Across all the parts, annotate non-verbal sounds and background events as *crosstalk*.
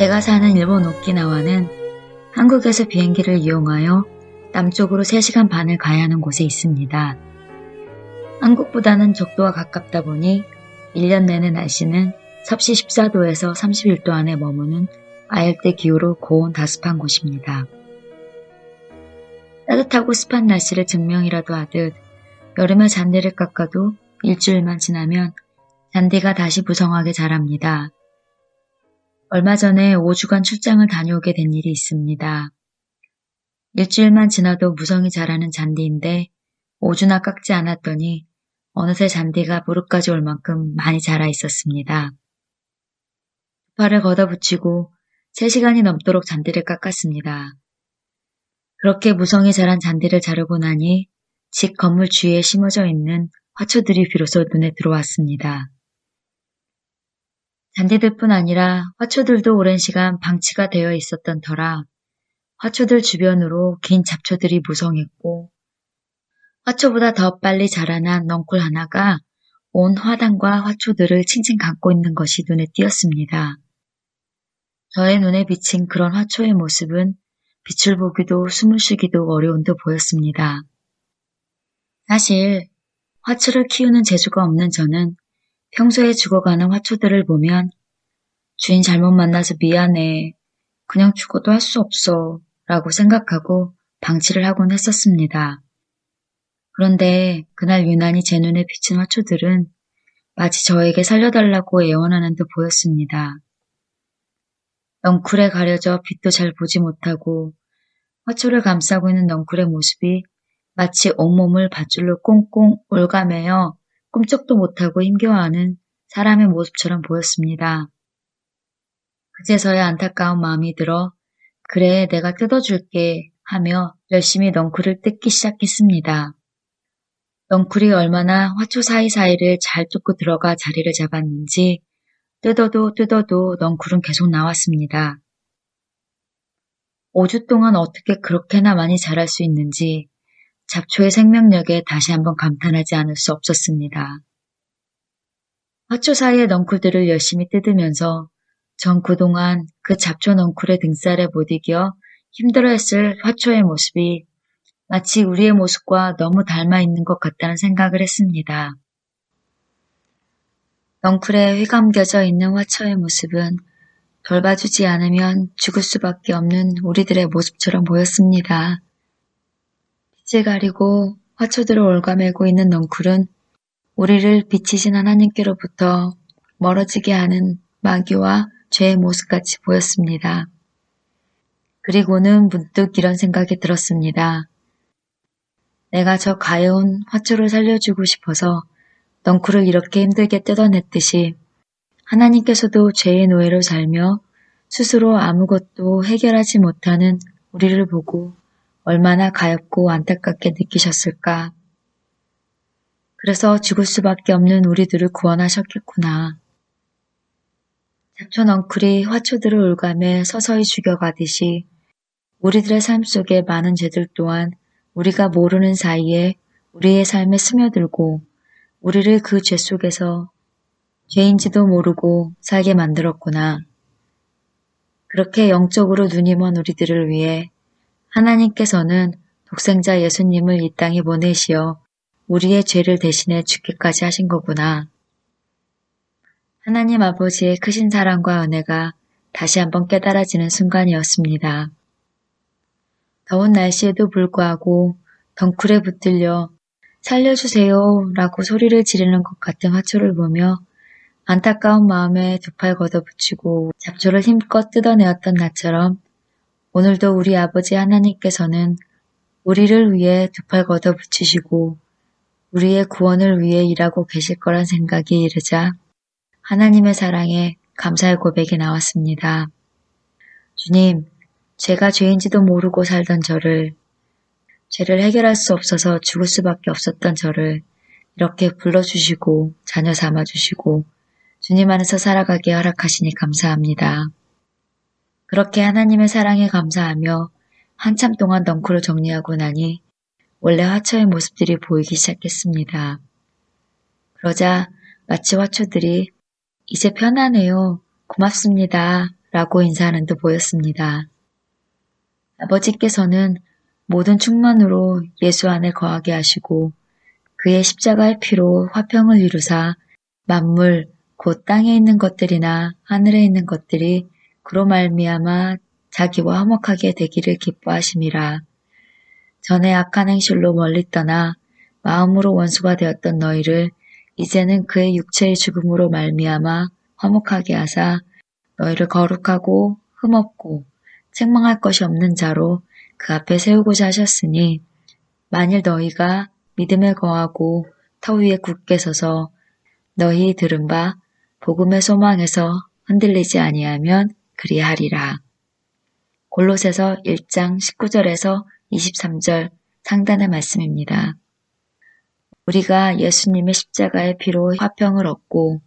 제가 사는 일본 오키나와는 한국에서 비행기를 이용하여 남쪽으로 3시간 반을 가야 하는 곳에 있습니다. 한국보다는 적도와 가깝다 보니 1년 내내 날씨는 섭씨 14도에서 31도 안에 머무는 아열대 기후로 고온 다습한 곳입니다. 따뜻하고 습한 날씨를 증명이라도 하듯 여름에 잔디를 깎아도 일주일만 지나면 잔디가 다시 부성하게 자랍니다. 얼마 전에 5주간 출장을 다녀오게 된 일이 있습니다. 일주일만 지나도 무성이 자라는 잔디인데 5주나 깎지 않았더니 어느새 잔디가 무릎까지 올 만큼 많이 자라 있었습니다. 팔을 걷어붙이고 3시간이 넘도록 잔디를 깎았습니다. 그렇게 무성이 자란 잔디를 자르고 나니 집 건물 주위에 심어져 있는 화초들이 비로소 눈에 들어왔습니다. 잔디들뿐 아니라 화초들도 오랜 시간 방치가 되어 있었던 터라 화초들 주변으로 긴 잡초들이 무성했고 화초보다 더 빨리 자라난 넝쿨 하나가 온 화단과 화초들을 칭칭 감고 있는 것이 눈에 띄었습니다. 저의 눈에 비친 그런 화초의 모습은 빛을 보기도 숨을 쉬기도 어려운 듯 보였습니다. 사실 화초를 키우는 재주가 없는 저는 평소에 죽어가는 화초들을 보면 주인 잘못 만나서 미안해. 그냥 죽어도 할 수 없어. 라고 생각하고 방치를 하곤 했었습니다. 그런데 그날 유난히 제 눈에 비친 화초들은 마치 저에게 살려달라고 애원하는 듯 보였습니다. 넝쿨에 가려져 빛도 잘 보지 못하고 화초를 감싸고 있는 넝쿨의 모습이 마치 온몸을 밧줄로 꽁꽁 올가매어 꿈쩍도 못하고 힘겨워하는 사람의 모습처럼 보였습니다. 그제서야 안타까운 마음이 들어 그래 내가 뜯어줄게 하며 열심히 넝쿨을 뜯기 시작했습니다. 넝쿨이 얼마나 화초 사이사이를 잘 뚫고 들어가 자리를 잡았는지 뜯어도 뜯어도 넝쿨은 계속 나왔습니다. 5주 동안 어떻게 그렇게나 많이 자랄 수 있는지 잡초의 생명력에 다시 한번 감탄하지 않을 수 없었습니다. 화초 사이의 넝쿨들을 열심히 뜯으면서 전 그동안 그 잡초 넝쿨의 등살에 못 이겨 힘들어했을 화초의 모습이 마치 우리의 모습과 너무 닮아 있는 것 같다는 생각을 했습니다. 넝쿨에 휘감겨져 있는 화초의 모습은 돌봐주지 않으면 죽을 수밖에 없는 우리들의 모습처럼 보였습니다. 빛을 가리고 화초들을 올가매고 있는 넝쿨은 우리를 비치신 하나님께로부터 멀어지게 하는 마귀와 죄의 모습같이 보였습니다. 그리고는 문득 이런 생각이 들었습니다. 내가 저 가여운 화초를 살려주고 싶어서 넝쿨을 이렇게 힘들게 뜯어냈듯이 하나님께서도 죄의 노예로 살며 스스로 아무것도 해결하지 못하는 우리를 보고 얼마나 가엽고 안타깝게 느끼셨을까. 그래서 죽을 수밖에 없는 우리들을 구원하셨겠구나. 잡초 넝쿨이 화초들을 울가며 서서히 죽여가듯이 우리들의 삶 속에 많은 죄들 또한 우리가 모르는 사이에 우리의 삶에 스며들고 우리를 그 죄 속에서 죄인지도 모르고 살게 만들었구나. 그렇게 영적으로 눈이 먼 우리들을 위해 하나님께서는 독생자 예수님을 이 땅에 보내시어 우리의 죄를 대신해 죽기까지 하신 거구나. 하나님 아버지의 크신 사랑과 은혜가 다시 한번 깨달아지는 순간이었습니다. 더운 날씨에도 불구하고 덩쿨에 붙들려 살려주세요 라고 소리를 지르는 것 같은 화초를 보며 안타까운 마음에 두 팔 걷어붙이고 잡초를 힘껏 뜯어내었던 나처럼 오늘도 우리 아버지 하나님께서는 우리를 위해 두 팔 걷어 붙이시고 우리의 구원을 위해 일하고 계실 거란 생각이 이르자 하나님의 사랑에 감사의 고백이 나왔습니다. 주님, 제가 죄인지도 모르고 살던 저를, 죄를 해결할 수 없어서 죽을 수밖에 없었던 저를 이렇게 불러주시고 자녀 삼아주시고 주님 안에서 살아가게 허락하시니 감사합니다. 그렇게 하나님의 사랑에 감사하며 한참 동안 덩크를 정리하고 나니 원래 화초의 모습들이 보이기 시작했습니다. 그러자 마치 화초들이 이제 편하네요. 고맙습니다. 라고 인사하는 듯 보였습니다. 아버지께서는 모든 충만으로 예수 안에 거하게 하시고 그의 십자가의 피로 화평을 이루사 만물 곧 땅에 있는 것들이나 하늘에 있는 것들이 그로 말미암아 자기와 화목하게 되기를 기뻐하심이라. 전에 악한 행실로 멀리 떠나 마음으로 원수가 되었던 너희를 이제는 그의 육체의 죽음으로 말미암아 화목하게 하사 너희를 거룩하고 흠없고 책망할 것이 없는 자로 그 앞에 세우고자 하셨으니 만일 너희가 믿음에 거하고 터 위에 굳게 서서 너희 들은 바 복음의 소망에서 흔들리지 아니하면 그리하리라. 골로새서 1장 19절에서 23절 상단의 말씀입니다. 우리가 예수님의 십자가의 피로 화평을 얻고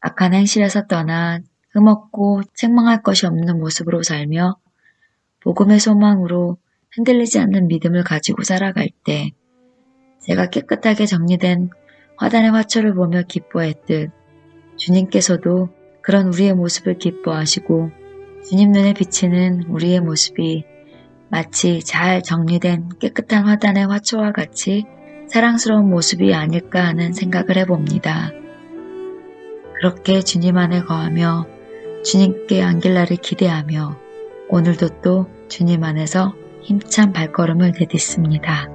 악한 행실에서 떠나 흠없고 책망할 것이 없는 모습으로 살며 복음의 소망으로 흔들리지 않는 믿음을 가지고 살아갈 때 제가 깨끗하게 정리된 화단의 화초를 보며 기뻐했듯 주님께서도 그런 우리의 모습을 기뻐하시고 주님 눈에 비치는 우리의 모습이 마치 잘 정리된 깨끗한 화단의 화초와 같이 사랑스러운 모습이 아닐까 하는 생각을 해봅니다. 그렇게 주님 안에 거하며 주님께 안길 날을 기대하며 오늘도 또 주님 안에서 힘찬 발걸음을 내딛습니다.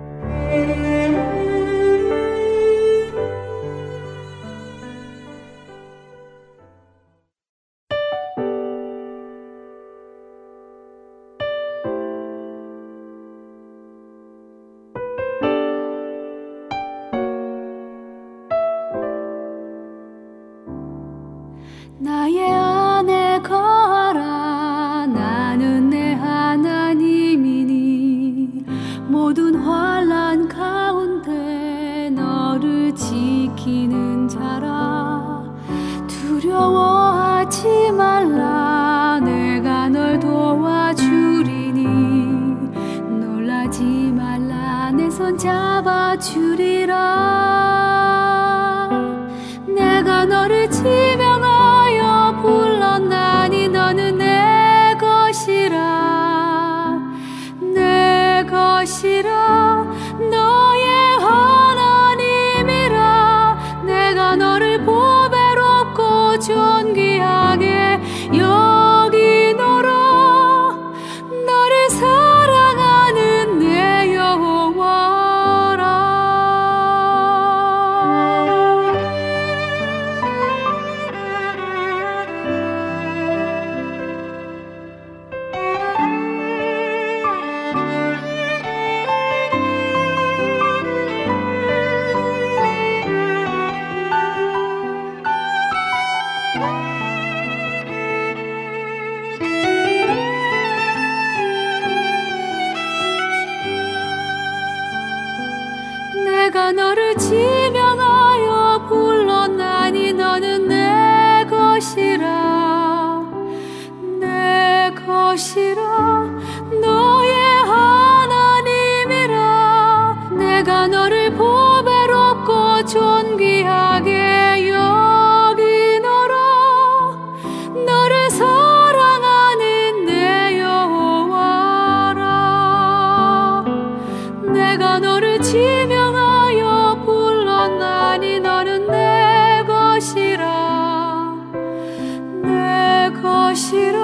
白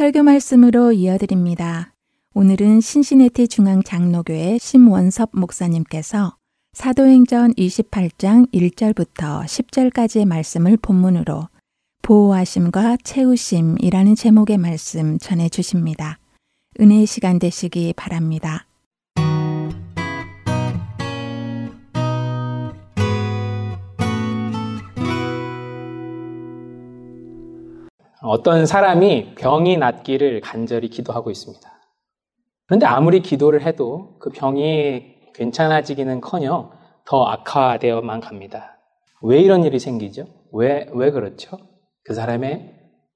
설교 말씀으로 이어드립니다. 오늘은 신시내티 중앙 장로교회 심원섭 목사님께서 사도행전 28장 1절부터 10절까지의 말씀을 본문으로 보호하심과 채우심이라는 제목의 말씀 전해 주십니다. 은혜의 시간 되시기 바랍니다. 어떤 사람이 병이 낫기를 간절히 기도하고 있습니다. 그런데 아무리 기도를 해도 그 병이 괜찮아지기는 커녕 더 악화되어만 갑니다. 왜 이런 일이 생기죠? 왜, 왜 그렇죠? 그 사람의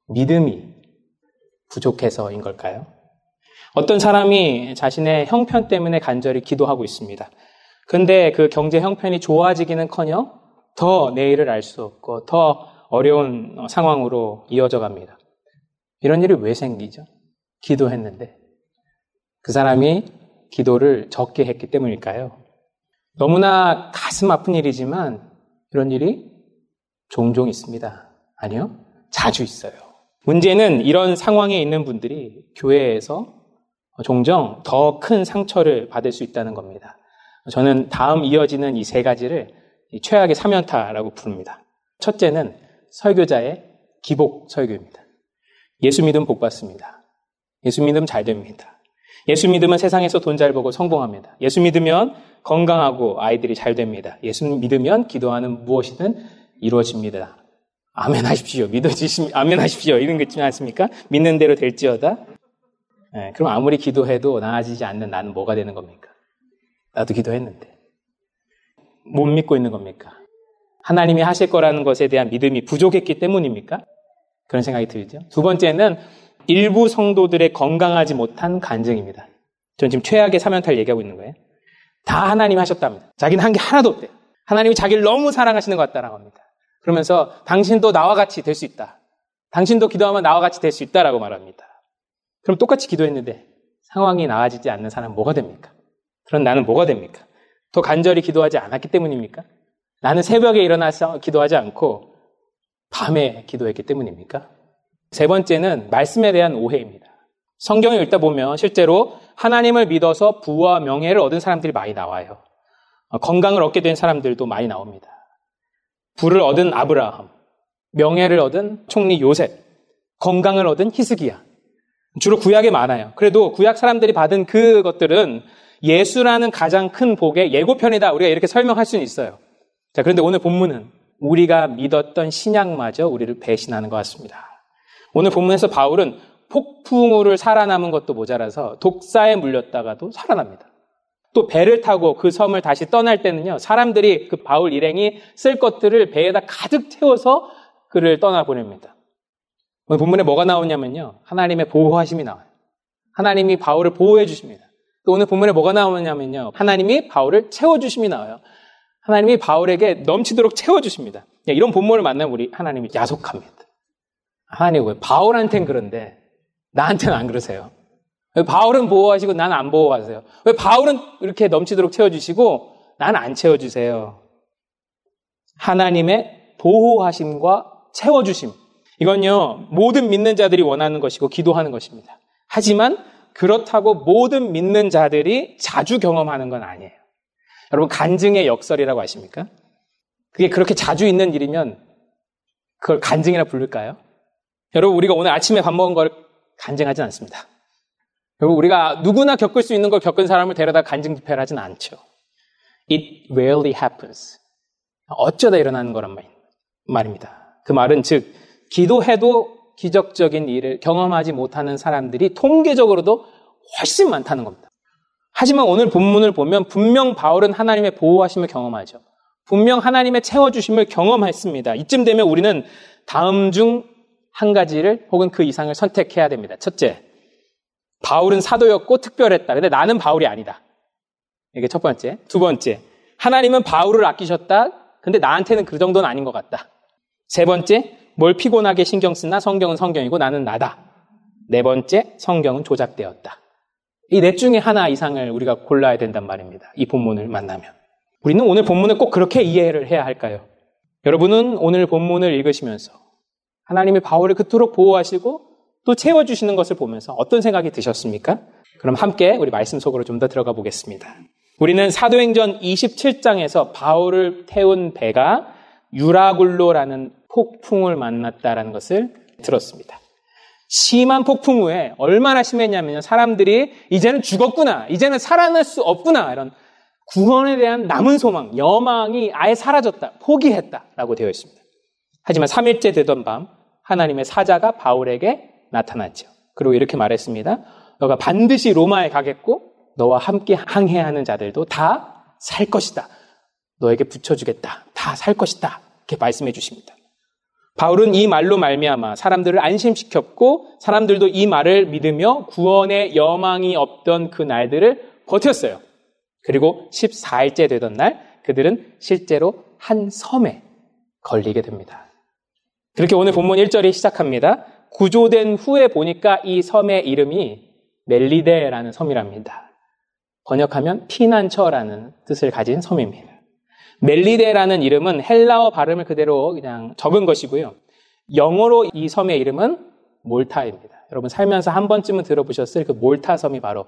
믿음이 부족해서인 걸까요? 어떤 사람이 자신의 형편 때문에 간절히 기도하고 있습니다. 근데 그 경제 형편이 좋아지기는 커녕 더 내일을 알 수 없고 더 어려운 상황으로 이어져 갑니다. 이런 일이 왜 생기죠? 기도했는데. 그 사람이 기도를 적게 했기 때문일까요? 너무나 가슴 아픈 일이지만 이런 일이 종종 있습니다. 아니요? 자주 있어요. 문제는 이런 상황에 있는 분들이 교회에서 종종 더 큰 상처를 받을 수 있다는 겁니다. 저는 다음 이어지는 이 세 가지를 최악의 사면타라고 부릅니다. 첫째는 설교자의 기복 설교입니다. 예수 믿음 복 받습니다. 예수 믿음 잘 됩니다. 예수 믿으면 세상에서 돈 잘 벌고 성공합니다. 예수 믿으면 건강하고 아이들이 잘 됩니다. 예수 믿으면 기도하는 무엇이든 이루어집니다. 아멘 하십시오. 믿어지시, 아멘 하십시오. 이런 거 있지 않습니까? 믿는 대로 될지어다. 네, 그럼 아무리 기도해도 나아지지 않는 나는 뭐가 되는 겁니까? 나도 기도했는데. 못 믿고 있는 겁니까? 하나님이 하실 거라는 것에 대한 믿음이 부족했기 때문입니까? 그런 생각이 들죠. 두 번째는 일부 성도들의 건강하지 못한 간증입니다. 전 지금 최악의 사면탈 얘기하고 있는 거예요. 다 하나님 하셨답니다. 자기는 한 게 하나도 없대요. 하나님이 자기를 너무 사랑하시는 것 같다라고 합니다. 그러면서 당신도 나와 같이 될 수 있다. 당신도 기도하면 나와 같이 될 수 있다라고 말합니다. 그럼 똑같이 기도했는데 상황이 나아지지 않는 사람은 뭐가 됩니까? 그런 나는 뭐가 됩니까? 더 간절히 기도하지 않았기 때문입니까? 나는 새벽에 일어나서 기도하지 않고 밤에 기도했기 때문입니까? 세 번째는 말씀에 대한 오해입니다. 성경을 읽다 보면 실제로 하나님을 믿어서 부와 명예를 얻은 사람들이 많이 나와요. 건강을 얻게 된 사람들도 많이 나옵니다. 부를 얻은 아브라함, 명예를 얻은 총리 요셉, 건강을 얻은 히스기야. 주로 구약에 많아요. 그래도 구약 사람들이 받은 그것들은 예수라는 가장 큰 복의 예고편이다. 우리가 이렇게 설명할 수는 있어요. 자, 그런데 오늘 본문은 우리가 믿었던 신약마저 우리를 배신하는 것 같습니다. 오늘 본문에서 바울은 폭풍우를 살아남은 것도 모자라서 독사에 물렸다가도 살아납니다. 또 배를 타고 그 섬을 다시 떠날 때는요, 사람들이 그 바울 일행이 쓸 것들을 배에다 가득 태워서 그를 떠나보냅니다. 오늘 본문에 뭐가 나오냐면요, 하나님의 보호하심이 나와요. 하나님이 바울을 보호해 주십니다. 또 오늘 본문에 뭐가 나오냐면요, 하나님이 바울을 채워주심이 나와요. 하나님이 바울에게 넘치도록 채워주십니다. 이런 본문을 만나면 우리 하나님이 야속합니다. 하나님 왜 바울한테는 그런데 나한테는 안 그러세요? 왜 바울은 보호하시고 나는 안 보호하세요? 왜 바울은 이렇게 넘치도록 채워주시고 나는 안 채워주세요? 하나님의 보호하심과 채워주심. 이건요, 모든 믿는 자들이 원하는 것이고 기도하는 것입니다. 하지만 그렇다고 모든 믿는 자들이 자주 경험하는 건 아니에요. 여러분, 간증의 역설이라고 아십니까? 그게 그렇게 자주 있는 일이면 그걸 간증이라 부를까요? 여러분, 우리가 오늘 아침에 밥 먹은 걸 간증하지 않습니다. 여러분, 우리가 누구나 겪을 수 있는 걸 겪은 사람을 데려다 간증 집회를 하진 않죠. It rarely happens. 어쩌다 일어나는 거란 말입니다. 그 말은 즉, 기도해도 기적적인 일을 경험하지 못하는 사람들이 통계적으로도 훨씬 많다는 겁니다. 하지만 오늘 본문을 보면 분명 바울은 하나님의 보호하심을 경험하죠. 분명 하나님의 채워주심을 경험했습니다. 이쯤 되면 우리는 다음 중 한 가지를 혹은 그 이상을 선택해야 됩니다. 첫째, 바울은 사도였고 특별했다. 근데 나는 바울이 아니다. 이게 첫 번째. 두 번째, 하나님은 바울을 아끼셨다. 근데 나한테는 그 정도는 아닌 것 같다. 세 번째, 뭘 피곤하게 신경 쓰나 성경은 성경이고 나는 나다. 네 번째, 성경은 조작되었다. 이 넷 중에 하나 이상을 우리가 골라야 된단 말입니다. 이 본문을 만나면. 우리는 오늘 본문을 꼭 그렇게 이해를 해야 할까요? 여러분은 오늘 본문을 읽으시면서 하나님의 바울을 그토록 보호하시고 또 채워주시는 것을 보면서 어떤 생각이 드셨습니까? 그럼 함께 우리 말씀 속으로 좀 더 들어가 보겠습니다. 우리는 사도행전 27장에서 바울을 태운 배가 유라굴로라는 폭풍을 만났다라는 것을 들었습니다. 심한 폭풍 후에 얼마나 심했냐면 사람들이 이제는 죽었구나, 이제는 살아날 수 없구나 이런 구원에 대한 남은 소망, 여망이 아예 사라졌다, 포기했다라고 되어 있습니다. 하지만 3일째 되던 밤 하나님의 사자가 바울에게 나타났죠. 그리고 이렇게 말했습니다. 너가 반드시 로마에 가겠고 너와 함께 항해하는 자들도 다 살 것이다. 너에게 붙여주겠다. 다 살 것이다. 이렇게 말씀해 주십니다. 바울은 이 말로 말미암아 사람들을 안심시켰고 사람들도 이 말을 믿으며 구원의 여망이 없던 그 날들을 버텼어요. 그리고 14일째 되던 날 그들은 실제로 한 섬에 걸리게 됩니다. 그렇게 오늘 본문 1절이 시작합니다. 구조된 후에 보니까 이 섬의 이름이 멜리데라는 섬이랍니다. 번역하면 피난처라는 뜻을 가진 섬입니다. 멜리데라는 이름은 헬라어 발음을 그대로 그냥 적은 것이고요. 영어로 이 섬의 이름은 몰타입니다. 여러분 살면서 한 번쯤은 들어보셨을 그 몰타 섬이 바로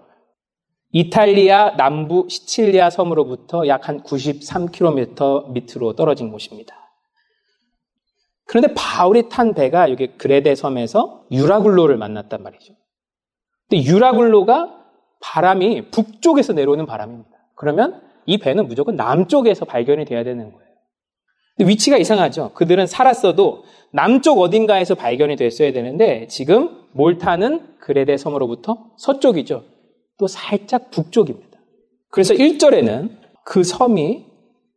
이탈리아 남부 시칠리아 섬으로부터 약 한 93km 밑으로 떨어진 곳입니다. 그런데 바울이 탄 배가 여기 그레데 섬에서 유라굴로를 만났단 말이죠. 근데 유라굴로가 바람이 북쪽에서 내려오는 바람입니다. 그러면 이 배는 무조건 남쪽에서 발견이 돼야 되는 거예요. 위치가 이상하죠. 그들은 살았어도 남쪽 어딘가에서 발견이 됐어야 되는데 지금 몰타는 그레데 섬으로부터 서쪽이죠. 또 살짝 북쪽입니다. 그래서 1절에는 그 섬이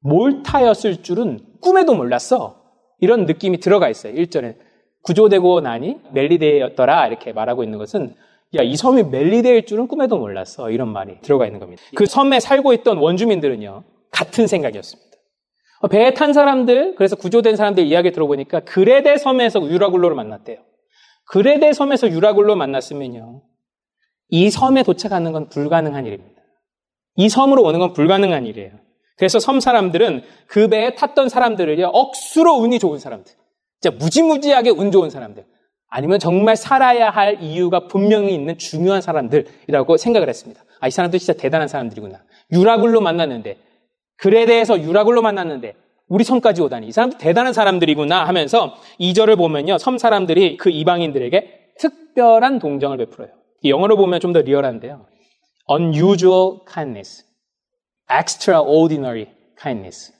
몰타였을 줄은 꿈에도 몰랐어. 이런 느낌이 들어가 있어요. 1절에. 구조되고 나니 멜리데였더라. 이렇게 말하고 있는 것은 야, 이 섬이 멜리데일 줄은 꿈에도 몰랐어. 이런 말이 들어가 있는 겁니다. 그 섬에 살고 있던 원주민들은요, 같은 생각이었습니다. 어, 배에 탄 사람들, 그래서 구조된 사람들 이야기 들어보니까 그레데 섬에서 유라굴로를 만났대요. 그레데 섬에서 유라굴로 만났으면요, 이 섬에 도착하는 건 불가능한 일입니다. 이 섬으로 오는 건 불가능한 일이에요. 그래서 섬 사람들은 그 배에 탔던 사람들을요, 억수로 운이 좋은 사람들. 진짜 무지무지하게 운 좋은 사람들. 아니면 정말 살아야 할 이유가 분명히 있는 중요한 사람들이라고 생각을 했습니다. 아, 이 사람들 진짜 대단한 사람들이구나. 유라굴로 만났는데, 글에 대해서 유라굴로 만났는데, 우리 섬까지 오다니. 이 사람들 대단한 사람들이구나 하면서 2절을 보면요. 섬 사람들이 그 이방인들에게 특별한 동정을 베풀어요. 영어로 보면 좀 더 리얼한데요. unusual kindness, extraordinary kindness.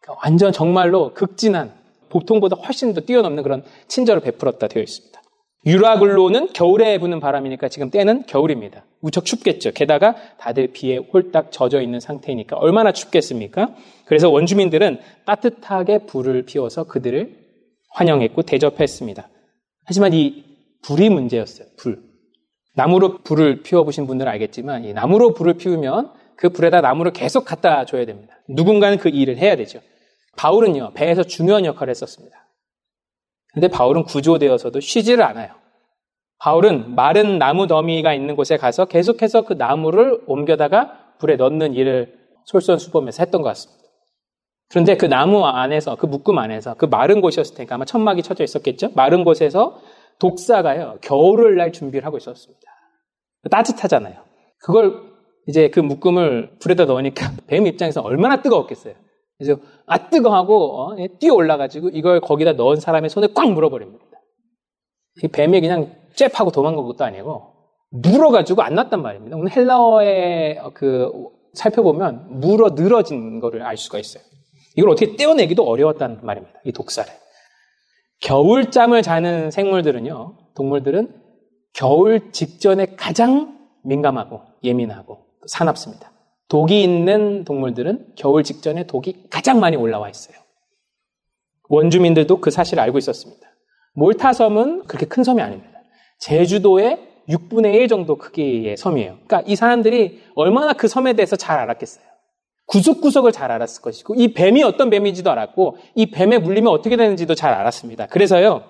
그러니까 완전 정말로 극진한 보통보다 훨씬 더 뛰어넘는 그런 친절을 베풀었다 되어 있습니다. 유라글로는 겨울에 부는 바람이니까 지금 때는 겨울입니다. 무척 춥겠죠. 게다가 다들 비에 홀딱 젖어 있는 상태니까 얼마나 춥겠습니까? 그래서 원주민들은 따뜻하게 불을 피워서 그들을 환영했고 대접했습니다. 하지만 이 불이 문제였어요. 불. 나무로 불을 피워보신 분들은 알겠지만 이 나무로 불을 피우면 그 불에다 나무를 계속 갖다 줘야 됩니다. 누군가는 그 일을 해야 되죠. 바울은요, 배에서 중요한 역할을 했었습니다. 근데 바울은 구조되어서도 쉬지를 않아요. 바울은 마른 나무 더미가 있는 곳에 가서 계속해서 그 나무를 옮겨다가 불에 넣는 일을 솔선수범해서 했던 것 같습니다. 그런데 그 나무 안에서, 그 묶음 안에서, 그 마른 곳이었을 테니까 아마 천막이 쳐져 있었겠죠? 마른 곳에서 독사가요, 겨울을 날 준비를 하고 있었습니다. 따뜻하잖아요. 그걸 이제 그 묶음을 불에다 넣으니까 *laughs* 뱀 입장에서 얼마나 뜨거웠겠어요. 그래서 아 뜨거 하고 어, 예, 뛰어 올라가지고 이걸 거기다 넣은 사람의 손에 꽉 물어버립니다. 이 뱀이 그냥 잽하고 도망간 것도 아니고 물어가지고 안 났단 말입니다. 오늘 헬라어에 그 살펴보면 물어 늘어진 거를 알 수가 있어요. 이걸 어떻게 떼어내기도 어려웠단 말입니다. 이 독사를. 겨울잠을 자는 생물들은요, 동물들은 겨울 직전에 가장 민감하고 예민하고 사납습니다. 독이 있는 동물들은 겨울 직전에 독이 가장 많이 올라와 있어요. 원주민들도 그 사실을 알고 있었습니다. 몰타 섬은 그렇게 큰 섬이 아닙니다. 제주도의 6분의 1 정도 크기의 섬이에요. 그러니까 이 사람들이 얼마나 그 섬에 대해서 잘 알았겠어요. 구석구석을 잘 알았을 것이고, 이 뱀이 어떤 뱀인지도 알았고, 이 뱀에 물리면 어떻게 되는지도 잘 알았습니다. 그래서요,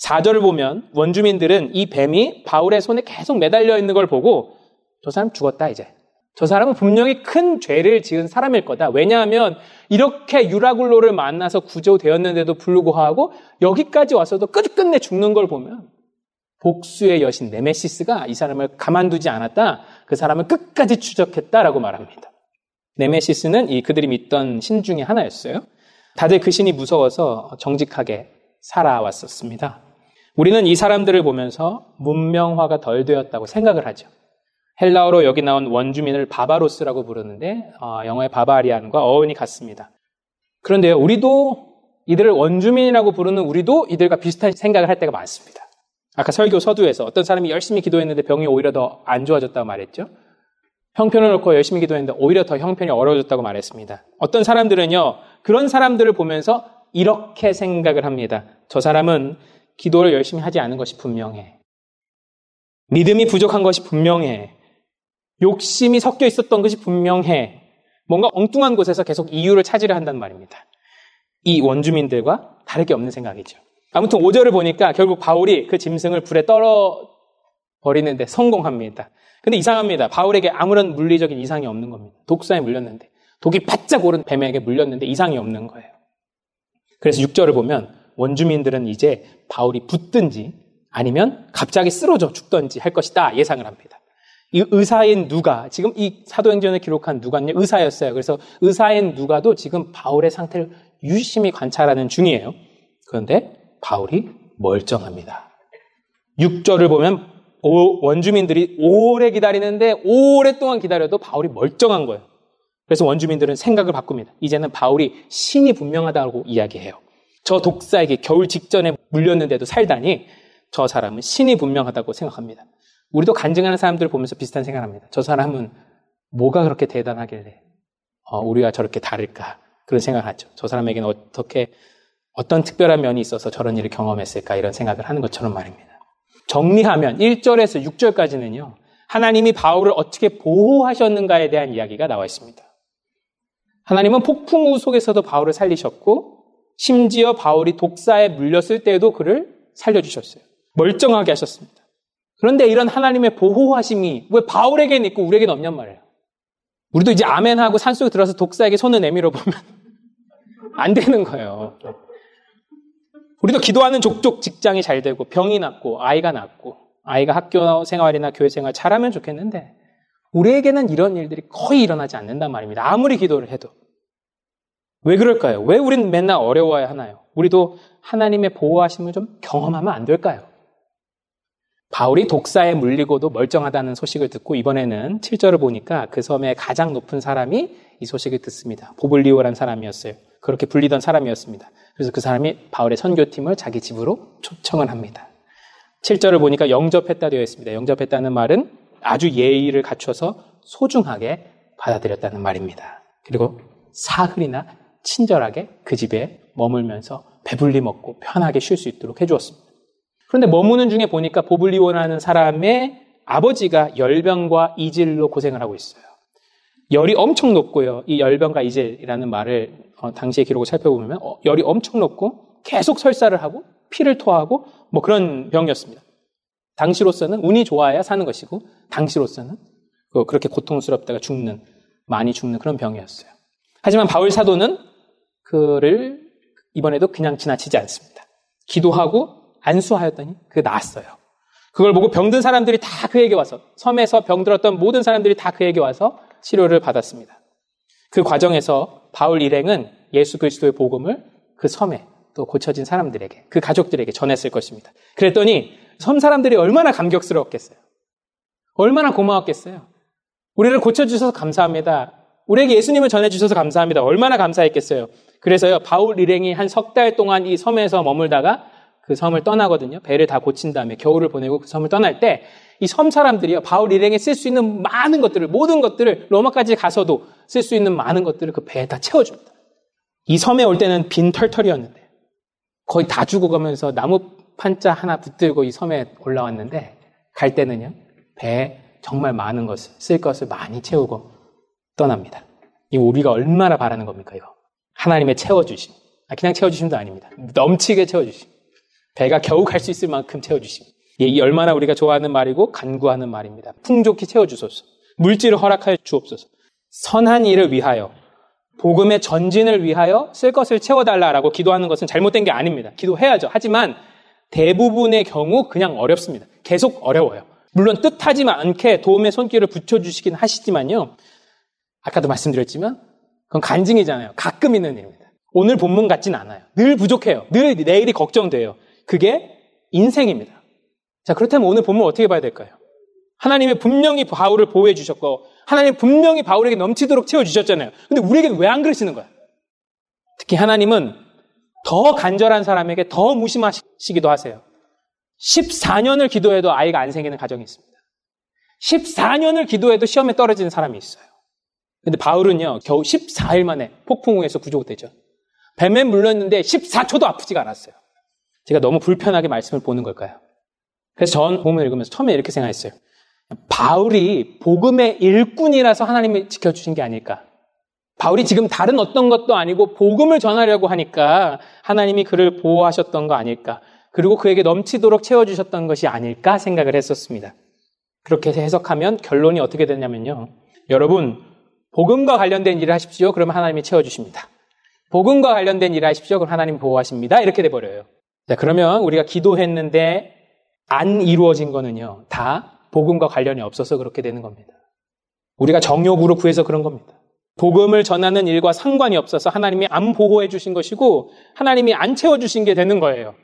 4절을 보면 원주민들은 이 뱀이 바울의 손에 계속 매달려 있는 걸 보고, 저 사람 죽었다, 이제. 저 사람은 분명히 큰 죄를 지은 사람일 거다. 왜냐하면 이렇게 유라굴로를 만나서 구조되었는데도 불구하고 여기까지 와서도 끝끝내 죽는 걸 보면 복수의 여신 네메시스가 이 사람을 가만두지 않았다. 그 사람을 끝까지 추적했다라고 말합니다. 네메시스는 이 그들이 믿던 신 중에 하나였어요. 다들 그 신이 무서워서 정직하게 살아왔었습니다. 우리는 이 사람들을 보면서 문명화가 덜 되었다고 생각을 하죠. 헬라어로 여기 나온 원주민을 바바로스라고 부르는데 어, 영어의 바바리안과 어원이 같습니다. 그런데요, 우리도 이들을 원주민이라고 부르는 우리도 이들과 비슷한 생각을 할 때가 많습니다. 아까 설교 서두에서 어떤 사람이 열심히 기도했는데 병이 오히려 더 안 좋아졌다고 말했죠. 형편을 놓고 열심히 기도했는데 오히려 더 형편이 어려워졌다고 말했습니다. 어떤 사람들은요, 그런 사람들을 보면서 이렇게 생각을 합니다. 저 사람은 기도를 열심히 하지 않은 것이 분명해. 믿음이 부족한 것이 분명해. 욕심이 섞여 있었던 것이 분명해. 뭔가 엉뚱한 곳에서 계속 이유를 찾으려 한단 말입니다. 이 원주민들과 다를 게 없는 생각이죠. 아무튼 5절을 보니까 결국 바울이 그 짐승을 불에 떨어 버리는데 성공합니다. 근데 이상합니다. 바울에게 아무런 물리적인 이상이 없는 겁니다. 독사에 물렸는데 독이 바짝 오른 뱀에게 물렸는데 이상이 없는 거예요. 그래서 6절을 보면 원주민들은 이제 바울이 붙든지 아니면 갑자기 쓰러져 죽던지 할 것이다 예상을 합니다. 이 의사인 누가 지금 이 사도행전을 기록한 누가는 의사였어요. 그래서 의사인 누가도 지금 바울의 상태를 유심히 관찰하는 중이에요. 그런데 바울이 멀쩡합니다. 6절을 보면 원주민들이 오래 기다리는데 오랫동안 기다려도 바울이 멀쩡한 거예요. 그래서 원주민들은 생각을 바꿉니다. 이제는 바울이 신이 분명하다고 이야기해요. 저 독사에게 겨울 직전에 물렸는데도 살다니 저 사람은 신이 분명하다고 생각합니다. 우리도 간증하는 사람들을 보면서 비슷한 생각을 합니다. 저 사람은 뭐가 그렇게 대단하길래 어, 우리가 저렇게 다를까 그런 생각을 하죠. 저 사람에게는 어떻게 어떤 특별한 면이 있어서 저런 일을 경험했을까 이런 생각을 하는 것처럼 말입니다. 정리하면 1절에서 6절까지는요. 하나님이 바울을 어떻게 보호하셨는가에 대한 이야기가 나와 있습니다. 하나님은 폭풍우 속에서도 바울을 살리셨고 심지어 바울이 독사에 물렸을 때에도 그를 살려주셨어요. 멀쩡하게 하셨습니다. 그런데 이런 하나님의 보호하심이 왜 바울에게는 있고 우리에게는 없냔 말이에요. 우리도 이제 아멘 하고 산속에 들어서 독사에게 손을 내밀어 보면 *laughs* 안 되는 거예요. 우리도 기도하는 족족 직장이 잘 되고 병이 낫고 아이가 낫고 아이가 학교 생활이나 교회 생활 잘하면 좋겠는데 우리에게는 이런 일들이 거의 일어나지 않는단 말입니다. 아무리 기도를 해도. 왜 그럴까요? 왜 우리는 맨날 어려워야 하나요? 우리도 하나님의 보호하심을 좀 경험하면 안 될까요? 바울이 독사에 물리고도 멀쩡하다는 소식을 듣고 이번에는 7절을 보니까 그 섬의 가장 높은 사람이 이 소식을 듣습니다. 보블리오라는 사람이었어요. 그렇게 불리던 사람이었습니다. 그래서 그 사람이 바울의 선교팀을 자기 집으로 초청을 합니다. 7절을 보니까 영접했다 되어 있습니다. 영접했다는 말은 아주 예의를 갖춰서 소중하게 받아들였다는 말입니다. 그리고 사흘이나 친절하게 그 집에 머물면서 배불리 먹고 편하게 쉴 수 있도록 해주었습니다. 그런데 머무는 중에 보니까 보블리오라는 사람의 아버지가 열병과 이질로 고생을 하고 있어요. 열이 엄청 높고요. 이 열병과 이질이라는 말을 어, 당시의 기록을 살펴보면 어, 열이 엄청 높고 계속 설사를 하고 피를 토하고 뭐 그런 병이었습니다. 당시로서는 운이 좋아야 사는 것이고 당시로서는 그렇게 고통스럽다가 죽는 많이 죽는 그런 병이었어요. 하지만 바울 사도는 그를 이번에도 그냥 지나치지 않습니다. 기도하고 안수하였더니 그게 나았어요. 그걸 보고 병든 사람들이 다 그에게 와서 섬에서 병들었던 모든 사람들이 다 그에게 와서 치료를 받았습니다. 그 과정에서 바울 일행은 예수 그리스도의 복음을 그 섬에 또 고쳐진 사람들에게 그 가족들에게 전했을 것입니다. 그랬더니 섬 사람들이 얼마나 감격스러웠겠어요. 얼마나 고마웠겠어요. 우리를 고쳐주셔서 감사합니다. 우리에게 예수님을 전해주셔서 감사합니다. 얼마나 감사했겠어요. 그래서요, 바울 일행이 한 석 달 동안 이 섬에서 머물다가 그 섬을 떠나거든요. 배를 다 고친 다음에 겨울을 보내고 그 섬을 떠날 때 이 섬 사람들이요. 바울 일행에 쓸 수 있는 많은 것들을 모든 것들을 로마까지 가서도 쓸 수 있는 많은 것들을 그 배에 다 채워줍니다. 이 섬에 올 때는 빈 털털이었는데 거의 다 죽어가면서 나무 판자 하나 붙들고 이 섬에 올라왔는데 갈 때는요. 배에 정말 많은 것을 쓸 것을 많이 채우고 떠납니다. 이 우리가 얼마나 바라는 겁니까 이거? 하나님의 채워주심. 아, 그냥 채워주심도 아닙니다. 넘치게 채워주심. 배가 겨우 갈 수 있을 만큼 채워주십니다. 이 얼마나 우리가 좋아하는 말이고 간구하는 말입니다. 풍족히 채워주소서. 물질을 허락하여 주옵소서. 선한 일을 위하여 복음의 전진을 위하여 쓸 것을 채워달라라고 기도하는 것은 잘못된 게 아닙니다. 기도해야죠. 하지만 대부분의 경우 그냥 어렵습니다. 계속 어려워요. 물론 뜻하지 않게 도움의 손길을 붙여주시긴 하시지만요. 아까도 말씀드렸지만 그건 간증이잖아요. 가끔 있는 일입니다. 오늘 본문 같진 않아요. 늘 부족해요. 늘 내일이 걱정돼요. 그게 인생입니다. 자, 그렇다면 오늘 본문 어떻게 봐야 될까요? 하나님이 분명히 바울을 보호해 주셨고, 하나님 분명히 바울에게 넘치도록 채워 주셨잖아요. 근데 우리에게는 왜 안 그러시는 거야? 특히 하나님은 더 간절한 사람에게 더 무심하시기도 하세요. 14년을 기도해도 아이가 안 생기는 가정이 있습니다. 14년을 기도해도 시험에 떨어지는 사람이 있어요. 근데 바울은요, 겨우 14일 만에 폭풍우에서 구조되죠. 뱀에 물렸는데 14초도 아프지가 않았어요. 제가 너무 불편하게 말씀을 보는 걸까요? 그래서 전 본문을 읽으면서 처음에 이렇게 생각했어요. 바울이 복음의 일꾼이라서 하나님이 지켜주신 게 아닐까. 바울이 지금 다른 어떤 것도 아니고 복음을 전하려고 하니까 하나님이 그를 보호하셨던 거 아닐까. 그리고 그에게 넘치도록 채워주셨던 것이 아닐까 생각을 했었습니다. 그렇게 해석하면 결론이 어떻게 되냐면요. 여러분, 복음과 관련된 일을 하십시오. 그러면 하나님이 채워주십니다. 복음과 관련된 일을 하십시오. 그럼 하나님이 보호하십니다. 이렇게 돼버려요. 자, 그러면 우리가 기도했는데 안 이루어진 거는요. 다 복음과 관련이 없어서 그렇게 되는 겁니다. 우리가 정욕으로 구해서 그런 겁니다. 복음을 전하는 일과 상관이 없어서 하나님이 안 보호해 주신 것이고 하나님이 안 채워 주신 게 되는 거예요.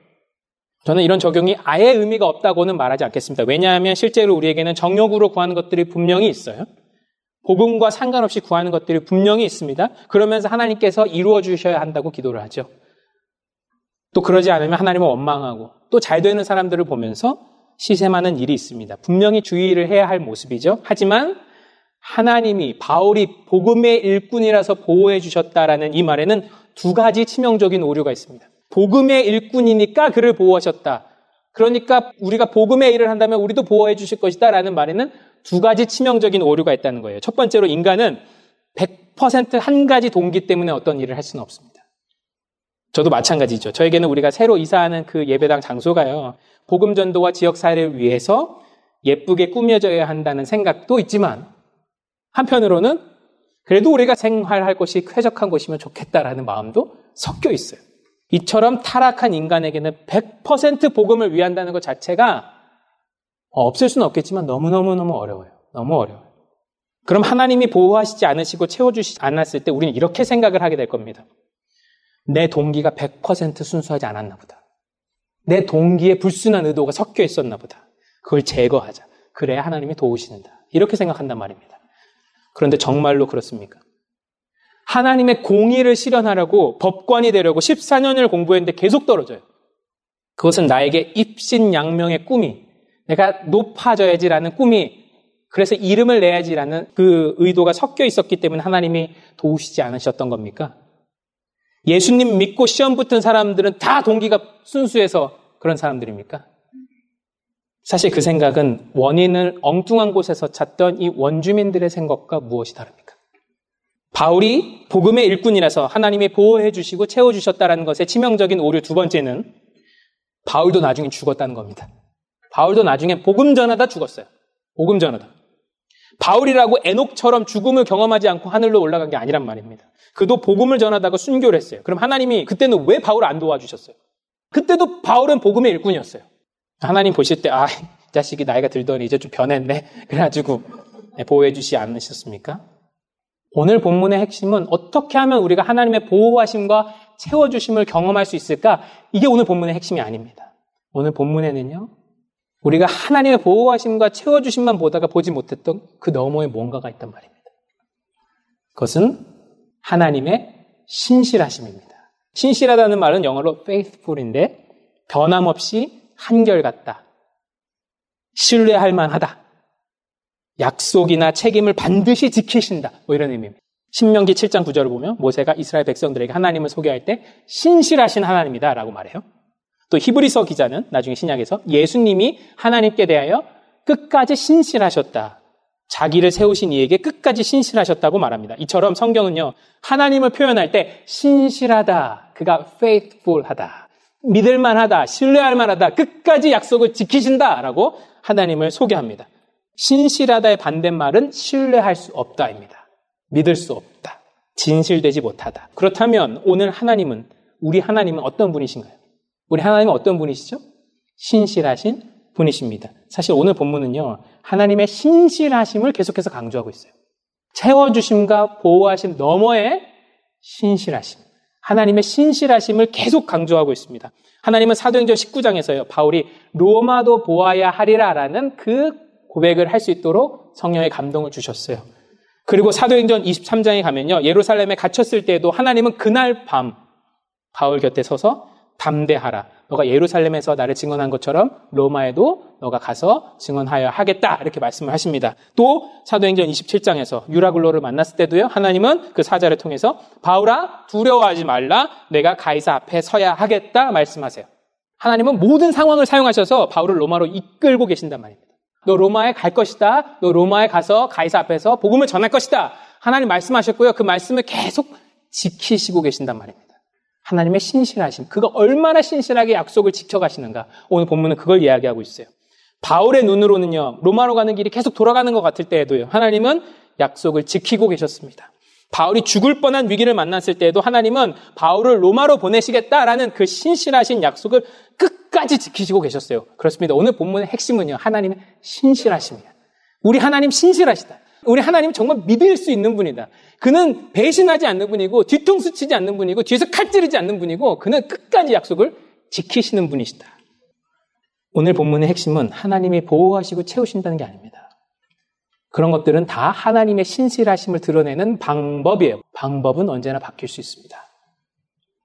저는 이런 적용이 아예 의미가 없다고는 말하지 않겠습니다. 왜냐하면 실제로 우리에게는 정욕으로 구하는 것들이 분명히 있어요. 복음과 상관없이 구하는 것들이 분명히 있습니다. 그러면서 하나님께서 이루어 주셔야 한다고 기도를 하죠. 또 그러지 않으면 하나님은 원망하고 또 잘 되는 사람들을 보면서 시샘하는 일이 있습니다. 분명히 주의를 해야 할 모습이죠. 하지만 하나님이 바울이 복음의 일꾼이라서 보호해 주셨다라는 이 말에는 두 가지 치명적인 오류가 있습니다. 복음의 일꾼이니까 그를 보호하셨다. 그러니까 우리가 복음의 일을 한다면 우리도 보호해 주실 것이다 라는 말에는 두 가지 치명적인 오류가 있다는 거예요. 첫 번째로 인간은 100%한 가지 동기 때문에 어떤 일을 할 수는 없습니다. 저도 마찬가지죠. 저에게는 우리가 새로 이사하는 그 예배당 장소가요. 복음 전도와 지역 사회를 위해서 예쁘게 꾸며져야 한다는 생각도 있지만 한편으로는 그래도 우리가 생활할 곳이 쾌적한 곳이면 좋겠다라는 마음도 섞여 있어요. 이처럼 타락한 인간에게는 100% 복음을 위한다는 것 자체가 없을 수는 없겠지만 너무너무너무 어려워요. 너무 어려워요. 그럼 하나님이 보호하시지 않으시고 채워주시지 않았을 때 우리는 이렇게 생각을 하게 될 겁니다. 내 동기가 100% 순수하지 않았나 보다. 내 동기에 불순한 의도가 섞여 있었나 보다. 그걸 제거하자. 그래야 하나님이 도우시는다. 이렇게 생각한단 말입니다. 그런데 정말로 그렇습니까? 하나님의 공의를 실현하려고 법관이 되려고 14년을 공부했는데 계속 떨어져요. 그것은 나에게 입신양명의 꿈이 내가 높아져야지라는 꿈이 그래서 이름을 내야지라는 그 의도가 섞여 있었기 때문에 하나님이 도우시지 않으셨던 겁니까? 예수님 믿고 시험 붙은 사람들은 다 동기가 순수해서 그런 사람들입니까? 사실 그 생각은 원인을 엉뚱한 곳에서 찾던 이 원주민들의 생각과 무엇이 다릅니까? 바울이 복음의 일꾼이라서 하나님이 보호해 주시고 채워 주셨다는 것의 치명적인 오류 두 번째는 바울도 나중에 죽었다는 겁니다. 바울도 나중에 복음 전하다 죽었어요. 복음 전하다. 바울이라고 에녹처럼 죽음을 경험하지 않고 하늘로 올라간 게 아니란 말입니다. 그도 복음을 전하다가 순교를 했어요. 그럼 하나님이 그때는 왜 바울을 안 도와주셨어요? 그때도 바울은 복음의 일꾼이었어요. 하나님 보실 때, 아, 이 자식이 나이가 들더니 이제 좀 변했네. 그래가지고 보호해 주시 않으셨습니까? 오늘 본문의 핵심은 어떻게 하면 우리가 하나님의 보호하심과 채워주심을 경험할 수 있을까? 이게 오늘 본문의 핵심이 아닙니다. 오늘 본문에는요, 우리가 하나님의 보호하심과 채워주심만 보다가 보지 못했던 그 너머에 뭔가가 있단 말입니다. 그것은 하나님의 신실하심입니다. 신실하다는 말은 영어로 faithful인데 변함없이 한결같다. 신뢰할 만하다. 약속이나 책임을 반드시 지키신다. 뭐 이런 의미입니다. 신명기 7장 9절을 보면 모세가 이스라엘 백성들에게 하나님을 소개할 때 신실하신 하나님이다 라고 말해요. 또 히브리서 기자는 나중에 신약에서 예수님이 하나님께 대하여 끝까지 신실하셨다. 자기를 세우신 이에게 끝까지 신실하셨다고 말합니다. 이처럼 성경은요, 하나님을 표현할 때 신실하다, 그가 faithful하다, 믿을만하다, 신뢰할 만하다, 끝까지 약속을 지키신다 라고 하나님을 소개합니다. 신실하다의 반대말은 신뢰할 수 없다입니다. 믿을 수 없다. 진실되지 못하다. 그렇다면 오늘 하나님은, 우리 하나님은 어떤 분이신가요? 우리 하나님은 어떤 분이시죠? 신실하신 분이십니다. 사실 오늘 본문은요, 하나님의 신실하심을 계속해서 강조하고 있어요. 채워주심과 보호하심 너머의 신실하심. 하나님의 신실하심을 계속 강조하고 있습니다. 하나님은 사도행전 19장에서요, 바울이 로마도 보아야 하리라 라는 그 고백을 할 수 있도록 성령의 감동을 주셨어요. 그리고 사도행전 23장에 가면요, 예루살렘에 갇혔을 때에도 하나님은 그날 밤 바울 곁에 서서 담대하라. 너가 예루살렘에서 나를 증언한 것처럼 로마에도 너가 가서 증언하여 하겠다. 이렇게 말씀을 하십니다. 또 사도행전 27장에서 유라굴로를 만났을 때도요. 하나님은 그 사자를 통해서 바울아 두려워하지 말라. 내가 가이사 앞에 서야 하겠다 말씀하세요. 하나님은 모든 상황을 사용하셔서 바울을 로마로 이끌고 계신단 말입니다. 너 로마에 갈 것이다. 너 로마에 가서 가이사 앞에서 복음을 전할 것이다. 하나님 말씀하셨고요. 그 말씀을 계속 지키시고 계신단 말입니다. 하나님의 신실하심. 그가 얼마나 신실하게 약속을 지켜가시는가. 오늘 본문은 그걸 이야기하고 있어요. 바울의 눈으로는요, 로마로 가는 길이 계속 돌아가는 것 같을 때에도요, 하나님은 약속을 지키고 계셨습니다. 바울이 죽을 뻔한 위기를 만났을 때에도 하나님은 바울을 로마로 보내시겠다라는 그 신실하신 약속을 끝까지 지키시고 계셨어요. 그렇습니다. 오늘 본문의 핵심은요, 하나님의 신실하심이에요. 우리 하나님 신실하시다. 우리 하나님 정말 믿을 수 있는 분이다. 그는 배신하지 않는 분이고 뒤통수 치지 않는 분이고 뒤에서 칼 찌르지 않는 분이고 그는 끝까지 약속을 지키시는 분이시다. 오늘 본문의 핵심은 하나님이 보호하시고 채우신다는 게 아닙니다. 그런 것들은 다 하나님의 신실하심을 드러내는 방법이에요. 방법은 언제나 바뀔 수 있습니다.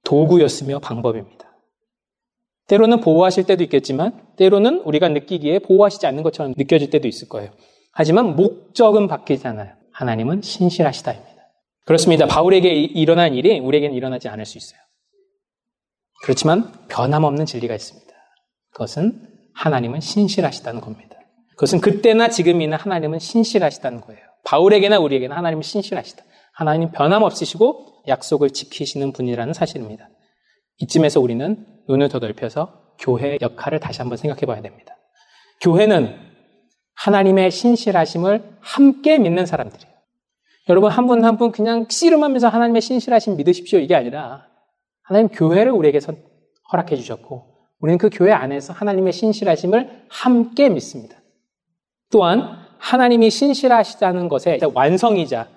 도구였으며 방법입니다. 때로는 보호하실 때도 있겠지만 때로는 우리가 느끼기에 보호하시지 않는 것처럼 느껴질 때도 있을 거예요. 하지만 목적은 바뀌지 않아요. 하나님은 신실하시다입니다. 그렇습니다. 바울에게 일어난 일이 우리에게는 일어나지 않을 수 있어요. 그렇지만 변함없는 진리가 있습니다. 그것은 하나님은 신실하시다는 겁니다. 그것은 그때나 지금이나 하나님은 신실하시다는 거예요. 바울에게나 우리에게나 하나님은 신실하시다. 하나님 변함없으시고 약속을 지키시는 분이라는 사실입니다. 이쯤에서 우리는 눈을 더 넓혀서 교회의 역할을 다시 한번 생각해 봐야 됩니다. 교회는 하나님의 신실하심을 함께 믿는 사람들이에요. 여러분 한 분 한 분 그냥 씨름하면서 하나님의 신실하심 믿으십시오 이게 아니라 하나님 교회를 우리에게 허락해 주셨고 우리는 그 교회 안에서 하나님의 신실하심을 함께 믿습니다. 또한 하나님이 신실하시다는 것의 완성이자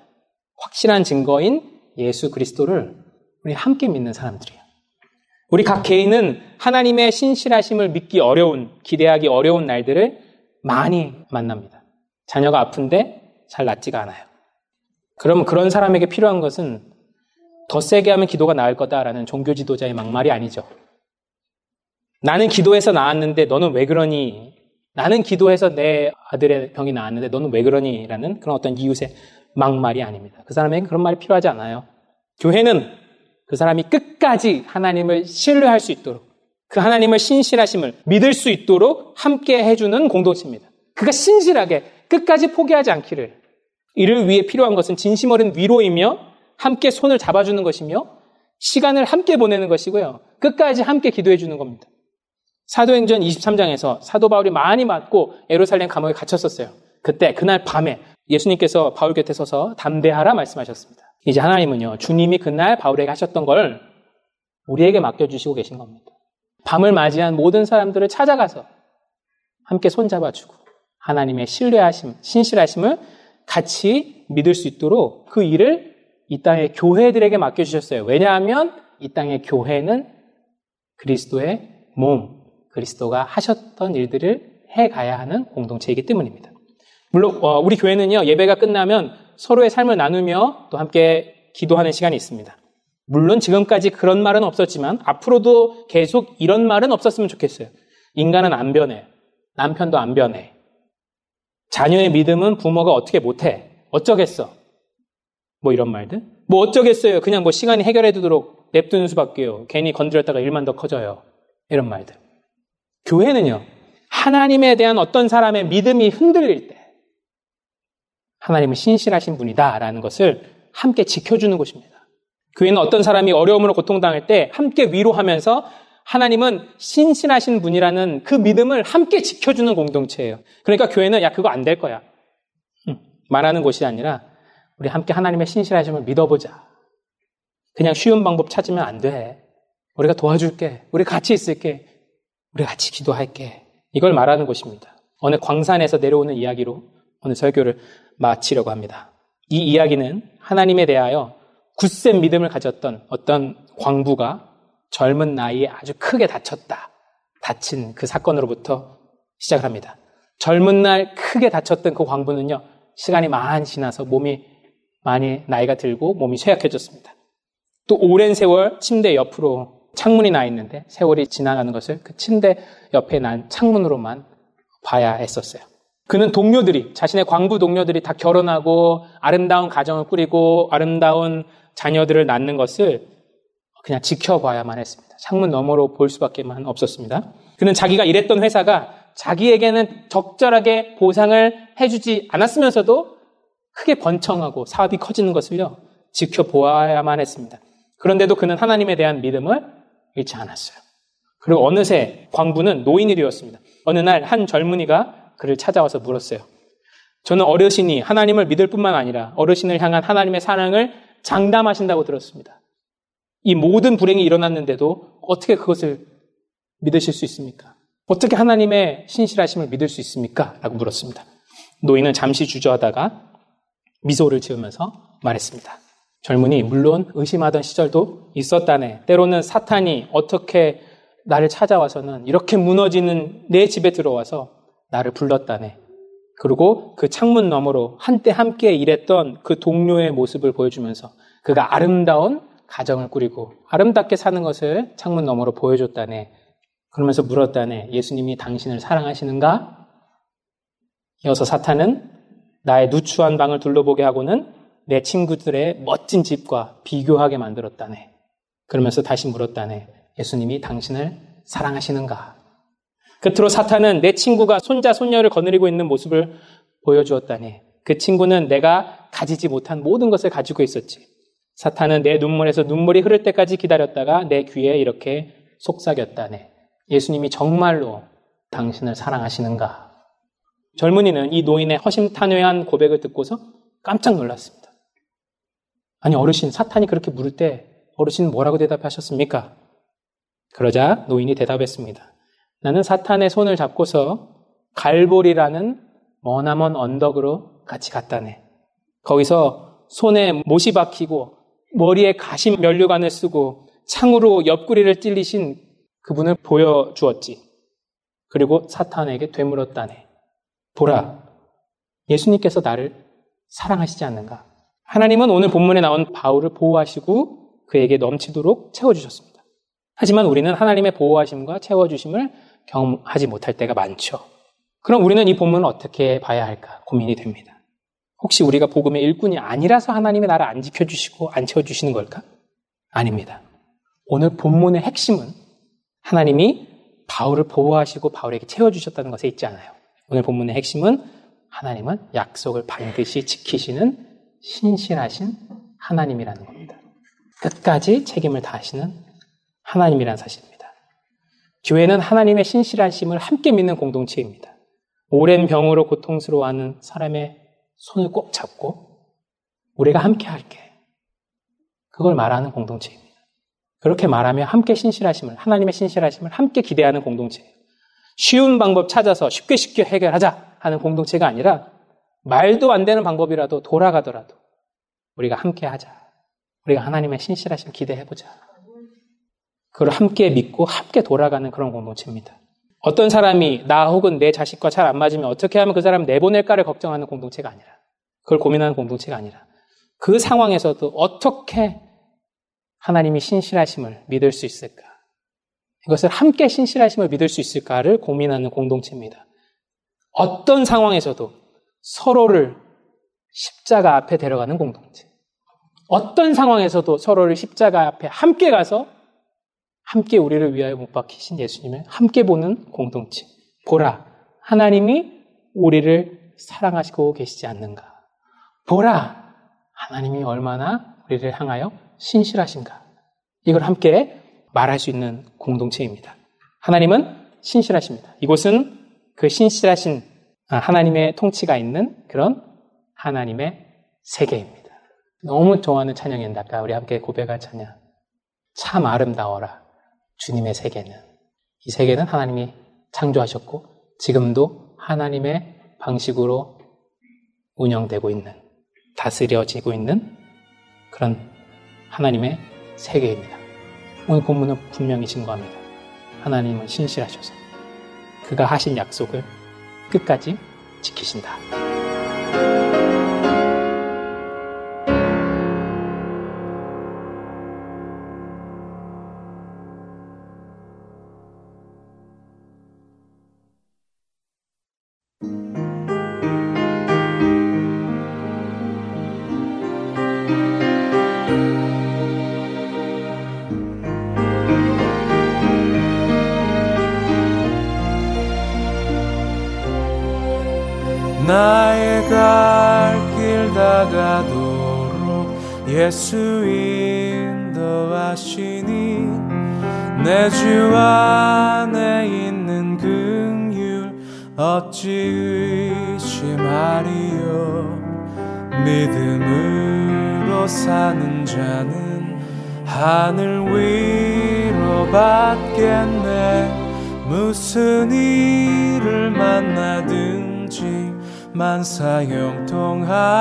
확실한 증거인 예수 그리스도를 우리 함께 믿는 사람들이에요. 우리 각 개인은 하나님의 신실하심을 믿기 어려운, 기대하기 어려운 날들을 많이 만납니다. 자녀가 아픈데 잘 낫지가 않아요. 그럼 그런 사람에게 필요한 것은 더 세게 하면 기도가 나을 거다라는 종교 지도자의 막말이 아니죠. 나는 기도해서 나았는데 너는 왜 그러니? 나는 기도해서 내 아들의 병이 나았는데 너는 왜 그러니? 라는 그런 어떤 이웃의 막말이 아닙니다. 그 사람에게 그런 말이 필요하지 않아요. 교회는 그 사람이 끝까지 하나님을 신뢰할 수 있도록 그 하나님을 신실하심을 믿을 수 있도록 함께 해주는 공동체입니다. 그가 신실하게 끝까지 포기하지 않기를 이를 위해 필요한 것은 진심 어린 위로이며 함께 손을 잡아주는 것이며 시간을 함께 보내는 것이고요. 끝까지 함께 기도해 주는 겁니다. 사도행전 23장에서 사도 바울이 많이 맞고 에루살렘 감옥에 갇혔었어요. 그때 그날 밤에 예수님께서 바울 곁에 서서 담대하라 말씀하셨습니다. 이제 하나님은요, 주님이 그날 바울에게 하셨던 걸 우리에게 맡겨 주시고 계신 겁니다. 밤을 맞이한 모든 사람들을 찾아가서 함께 손잡아주고 하나님의 신뢰하심, 신실하심을 같이 믿을 수 있도록 그 일을 이 땅의 교회들에게 맡겨주셨어요. 왜냐하면 이 땅의 교회는 그리스도의 몸, 그리스도가 하셨던 일들을 해 가야 하는 공동체이기 때문입니다. 물론 어, 우리 교회는요 예배가 끝나면 서로의 삶을 나누며 또 함께 기도하는 시간이 있습니다. 물론 지금까지 그런 말은 없었지만 앞으로도 계속 이런 말은 없었으면 좋겠어요. 인간은 안 변해. 남편도 안 변해. 자녀의 믿음은 부모가 어떻게 못해. 어쩌겠어. 뭐 이런 말들. 뭐 어쩌겠어요. 그냥 뭐 시간이 해결해 두도록 냅두는 수밖에요. 괜히 건드렸다가 일만 더 커져요. 이런 말들. 교회는요. 하나님에 대한 어떤 사람의 믿음이 흔들릴 때 하나님은 신실하신 분이다라는 것을 함께 지켜주는 곳입니다. 교회는 어떤 사람이 어려움으로 고통당할 때 함께 위로하면서 하나님은 신신하신 분이라는 그 믿음을 함께 지켜주는 공동체예요. 그러니까 교회는 야 그거 안 될 거야. 말하는 곳이 아니라 우리 함께 하나님의 신실하심을 믿어보자. 그냥 쉬운 방법 찾으면 안 돼. 우리가 도와줄게. 우리 같이 있을게. 우리 같이 기도할게. 이걸 말하는 곳입니다. 어느 광산에서 내려오는 이야기로 오늘 설교를 마치려고 합니다. 이 이야기는 하나님에 대하여 굳센 믿음을 가졌던 어떤 광부가 젊은 나이에 아주 크게 다쳤다. 다친 그 사건으로부터 시작을 합니다. 젊은 날 크게 다쳤던 그 광부는요, 시간이 많이 지나서 몸이 많이 나이가 들고 몸이 쇠약해졌습니다. 또 오랜 세월 침대 옆으로 창문이 나 있는데 세월이 지나가는 것을 그 침대 옆에 난 창문으로만 봐야 했었어요. 그는 동료들이, 자신의 광부 동료들이 다 결혼하고 아름다운 가정을 꾸리고 아름다운 자녀들을 낳는 것을 그냥 지켜봐야만 했습니다. 창문 너머로 볼 수밖에만 없었습니다. 그는 자기가 일했던 회사가 자기에게는 적절하게 보상을 해주지 않았으면서도 크게 번창하고 사업이 커지는 것을요, 지켜보아야만 했습니다. 그런데도 그는 하나님에 대한 믿음을 잃지 않았어요. 그리고 어느새 광부는 노인이 되었습니다. 어느 날 한 젊은이가 그를 찾아와서 물었어요. 저는 어르신이 하나님을 믿을 뿐만 아니라 어르신을 향한 하나님의 사랑을 장담하신다고 들었습니다. 이 모든 불행이 일어났는데도 어떻게 그것을 믿으실 수 있습니까? 어떻게 하나님의 신실하심을 믿을 수 있습니까? 라고 물었습니다. 노인은 잠시 주저하다가 미소를 지으면서 말했습니다. 젊은이, 물론 의심하던 시절도 있었다네. 때로는 사탄이 어떻게 나를 찾아와서는 이렇게 무너지는 내 집에 들어와서 나를 불렀다네. 그리고 그 창문 너머로 한때 함께 일했던 그 동료의 모습을 보여주면서 그가 아름다운 가정을 꾸리고 아름답게 사는 것을 창문 너머로 보여줬다네. 그러면서 물었다네. 예수님이 당신을 사랑하시는가? 이어서 사탄은 나의 누추한 방을 둘러보게 하고는 내 친구들의 멋진 집과 비교하게 만들었다네. 그러면서 다시 물었다네. 예수님이 당신을 사랑하시는가? 끝으로 사탄은 내 친구가 손자, 손녀를 거느리고 있는 모습을 보여주었다네. 그 친구는 내가 가지지 못한 모든 것을 가지고 있었지. 사탄은 내 눈물에서 눈물이 흐를 때까지 기다렸다가 내 귀에 이렇게 속삭였다네. 예수님이 정말로 당신을 사랑하시는가? 젊은이는 이 노인의 허심탄회한 고백을 듣고서 깜짝 놀랐습니다. 아니, 어르신, 사탄이 그렇게 물을 때 어르신은 뭐라고 대답하셨습니까? 그러자 노인이 대답했습니다. 나는 사탄의 손을 잡고서 갈보리라는 머나먼 언덕으로 같이 갔다네. 거기서 손에 못이 박히고 머리에 가심 면류관을 쓰고 창으로 옆구리를 찔리신 그분을 보여주었지. 그리고 사탄에게 되물었다네. 보라, 예수님께서 나를 사랑하시지 않는가? 하나님은 오늘 본문에 나온 바울을 보호하시고 그에게 넘치도록 채워주셨습니다. 하지만 우리는 하나님의 보호하심과 채워주심을 경험하지 못할 때가 많죠. 그럼 우리는 이 본문을 어떻게 봐야 할까 고민이 됩니다. 혹시 우리가 복음의 일꾼이 아니라서 하나님의 나를 안 지켜주시고 안 채워주시는 걸까? 아닙니다. 오늘 본문의 핵심은 하나님이 바울을 보호하시고 바울에게 채워주셨다는 것에 있지 않아요. 오늘 본문의 핵심은 하나님은 약속을 반드시 지키시는 신실하신 하나님이라는 겁니다. 끝까지 책임을 다하시는 하나님이라는 사실입니다. 교회는 하나님의 신실하심을 함께 믿는 공동체입니다. 오랜 병으로 고통스러워하는 사람의 손을 꼭 잡고 우리가 함께 할게. 그걸 말하는 공동체입니다. 그렇게 말하며 함께 신실하심을, 하나님의 신실하심을 함께 기대하는 공동체예요. 쉬운 방법 찾아서 쉽게 쉽게 해결하자 하는 공동체가 아니라 말도 안 되는 방법이라도 돌아가더라도 우리가 함께 하자. 우리가 하나님의 신실하심 기대해 보자. 그걸 함께 믿고 함께 돌아가는 그런 공동체입니다. 어떤 사람이 나 혹은 내 자식과 잘 안 맞으면 어떻게 하면 그 사람 내보낼까를 걱정하는 공동체가 아니라 그걸 고민하는 공동체가 아니라 그 상황에서도 어떻게 하나님이 신실하심을 믿을 수 있을까? 이것을 함께 신실하심을 믿을 수 있을까를 고민하는 공동체입니다. 어떤 상황에서도 서로를 십자가 앞에 데려가는 공동체. 어떤 상황에서도 서로를 십자가 앞에 함께 가서 함께 우리를 위하여 못 박히신 예수님을 함께 보는 공동체. 보라, 하나님이 우리를 사랑하시고 계시지 않는가. 보라, 하나님이 얼마나 우리를 향하여 신실하신가. 이걸 함께 말할 수 있는 공동체입니다. 하나님은 신실하십니다. 이곳은 그 신실하신 하나님의 통치가 있는 그런 하나님의 세계입니다. 너무 좋아하는 찬양인데 아까 우리 함께 고백할 찬양. 참 아름다워라. 주님의 세계는. 이 세계는 하나님이 창조하셨고 지금도 하나님의 방식으로 운영되고 있는, 다스려지고 있는 그런 하나님의 세계입니다. 오늘 본문은 분명히 증거합니다. 하나님은 신실하셔서 그가 하신 약속을 끝까지 지키신다. 예수 인도하시니 내 주 안에 있는 긍휼 어찌 의심하리요? 믿음으로 사는 자는 하늘 위로 받겠네. 무슨 일을 만나든지 만사 형통하리라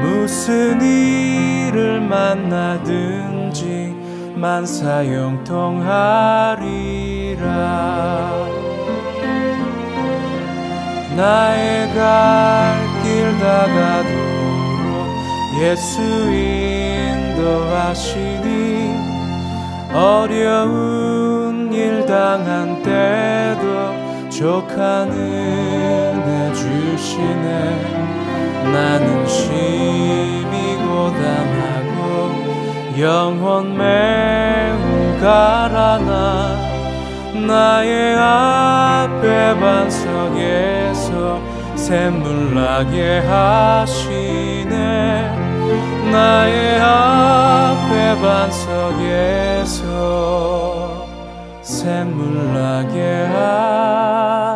무슨 일을 만나든지 만사형통하리라. 나의 갈 길 다가도록 예수 인도하시니 어려운 일 당한 때도 족한 은혜 주시네 나는 심히 고단하고 영혼 매우 가라나 나의 앞에 반석에서 샘물 나게 하시네. 나의 앞에 반석에서 샘물 나게 하시네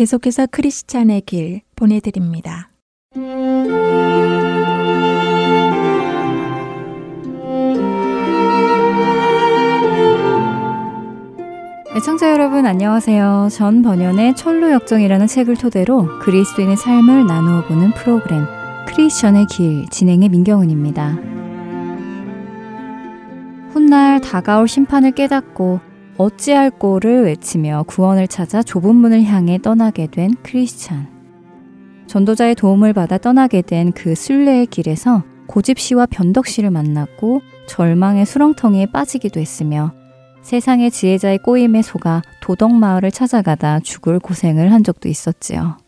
계속해서 크리스찬의 길 보내드립니다. 애청자 여러분 안녕하세요. 전 번연의 철로 역정이라는 책을 토대로 그리스도인의 삶을 나누어 보는 프로그램 크리스천의 길 진행의 민경은입니다. 훗날 다가올 심판을 깨닫고 어찌할 꼴을 외치며 구원을 찾아 좁은 문을 향해 떠나게 된 크리스천. 전도자의 도움을 받아 떠나게 된 그 순례의 길에서 고집 씨와 변덕 씨를 만났고 절망의 수렁텅이에 빠지기도 했으며 세상의 지혜자의 꼬임에 속아 도덕 마을을 찾아가다 죽을 고생을 한 적도 있었지요.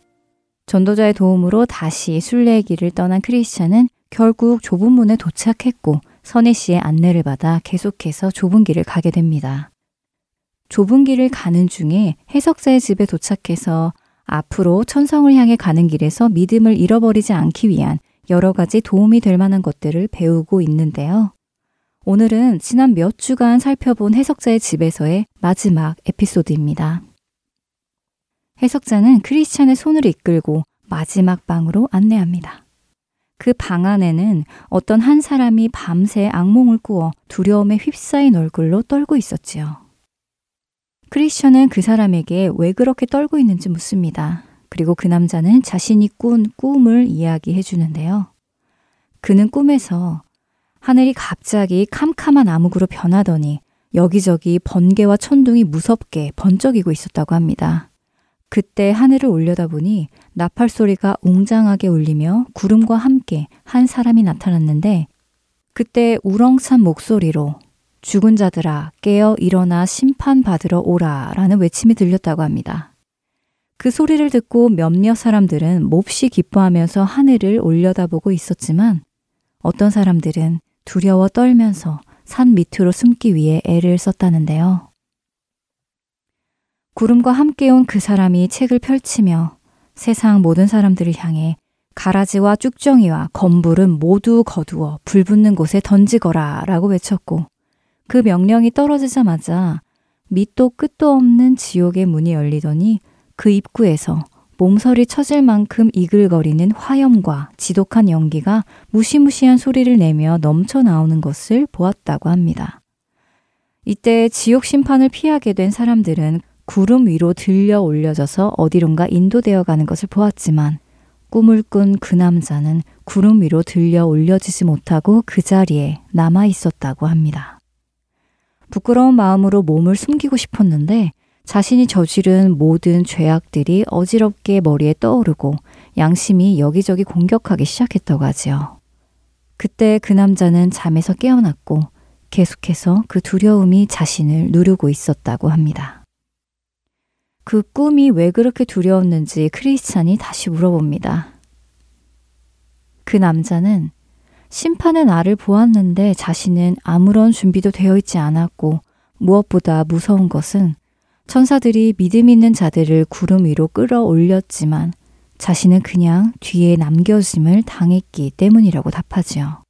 전도자의 도움으로 다시 순례의 길을 떠난 크리스찬은 결국 좁은 문에 도착했고 선혜 씨의 안내를 받아 계속해서 좁은 길을 가게 됩니다. 좁은 길을 가는 중에 해석자의 집에 도착해서 앞으로 천성을 향해 가는 길에서 믿음을 잃어버리지 않기 위한 여러 가지 도움이 될 만한 것들을 배우고 있는데요. 오늘은 지난 몇 주간 살펴본 해석자의 집에서의 마지막 에피소드입니다. 해석자는 크리스찬의 손을 이끌고 마지막 방으로 안내합니다. 그 방 안에는 어떤 한 사람이 밤새 악몽을 꾸어 두려움에 휩싸인 얼굴로 떨고 있었지요. 크리스천은 그 사람에게 왜 그렇게 떨고 있는지 묻습니다. 그리고 그 남자는 자신이 꾼 꿈을 이야기해 주는데요. 그는 꿈에서 하늘이 갑자기 캄캄한 암흑으로 변하더니 여기저기 번개와 천둥이 무섭게 번쩍이고 있었다고 합니다. 그때 하늘을 올려다보니 나팔 소리가 웅장하게 울리며 구름과 함께 한 사람이 나타났는데 그때 우렁찬 목소리로 죽은 자들아 깨어 일어나 심판받으러 오라 라는 외침이 들렸다고 합니다. 그 소리를 듣고 몇몇 사람들은 몹시 기뻐하면서 하늘을 올려다보고 있었지만 어떤 사람들은 두려워 떨면서 산 밑으로 숨기 위해 애를 썼다는데요. 구름과 함께 온 그 사람이 책을 펼치며 세상 모든 사람들을 향해 가라지와 쭉정이와 검불은 모두 거두어 불 붙는 곳에 던지거라 라고 외쳤고 그 명령이 떨어지자마자 밑도 끝도 없는 지옥의 문이 열리더니 그 입구에서 몸서리 쳐질 만큼 이글거리는 화염과 지독한 연기가 무시무시한 소리를 내며 넘쳐 나오는 것을 보았다고 합니다. 이때 지옥 심판을 피하게 된 사람들은 구름 위로 들려 올려져서 어디론가 인도되어 가는 것을 보았지만 꿈을 꾼 그 남자는 구름 위로 들려 올려지지 못하고 그 자리에 남아 있었다고 합니다. 부끄러운 마음으로 몸을 숨기고 싶었는데 자신이 저지른 모든 죄악들이 어지럽게 머리에 떠오르고 양심이 여기저기 공격하기 시작했다고 하지요. 그때 그 남자는 잠에서 깨어났고 계속해서 그 두려움이 자신을 누르고 있었다고 합니다. 그 꿈이 왜 그렇게 두려웠는지 크리스찬이 다시 물어봅니다. 그 남자는 심판의 날을 보았는데 자신은 아무런 준비도 되어 있지 않았고 무엇보다 무서운 것은 천사들이 믿음 있는 자들을 구름 위로 끌어올렸지만 자신은 그냥 뒤에 남겨짐을 당했기 때문이라고 답하지요.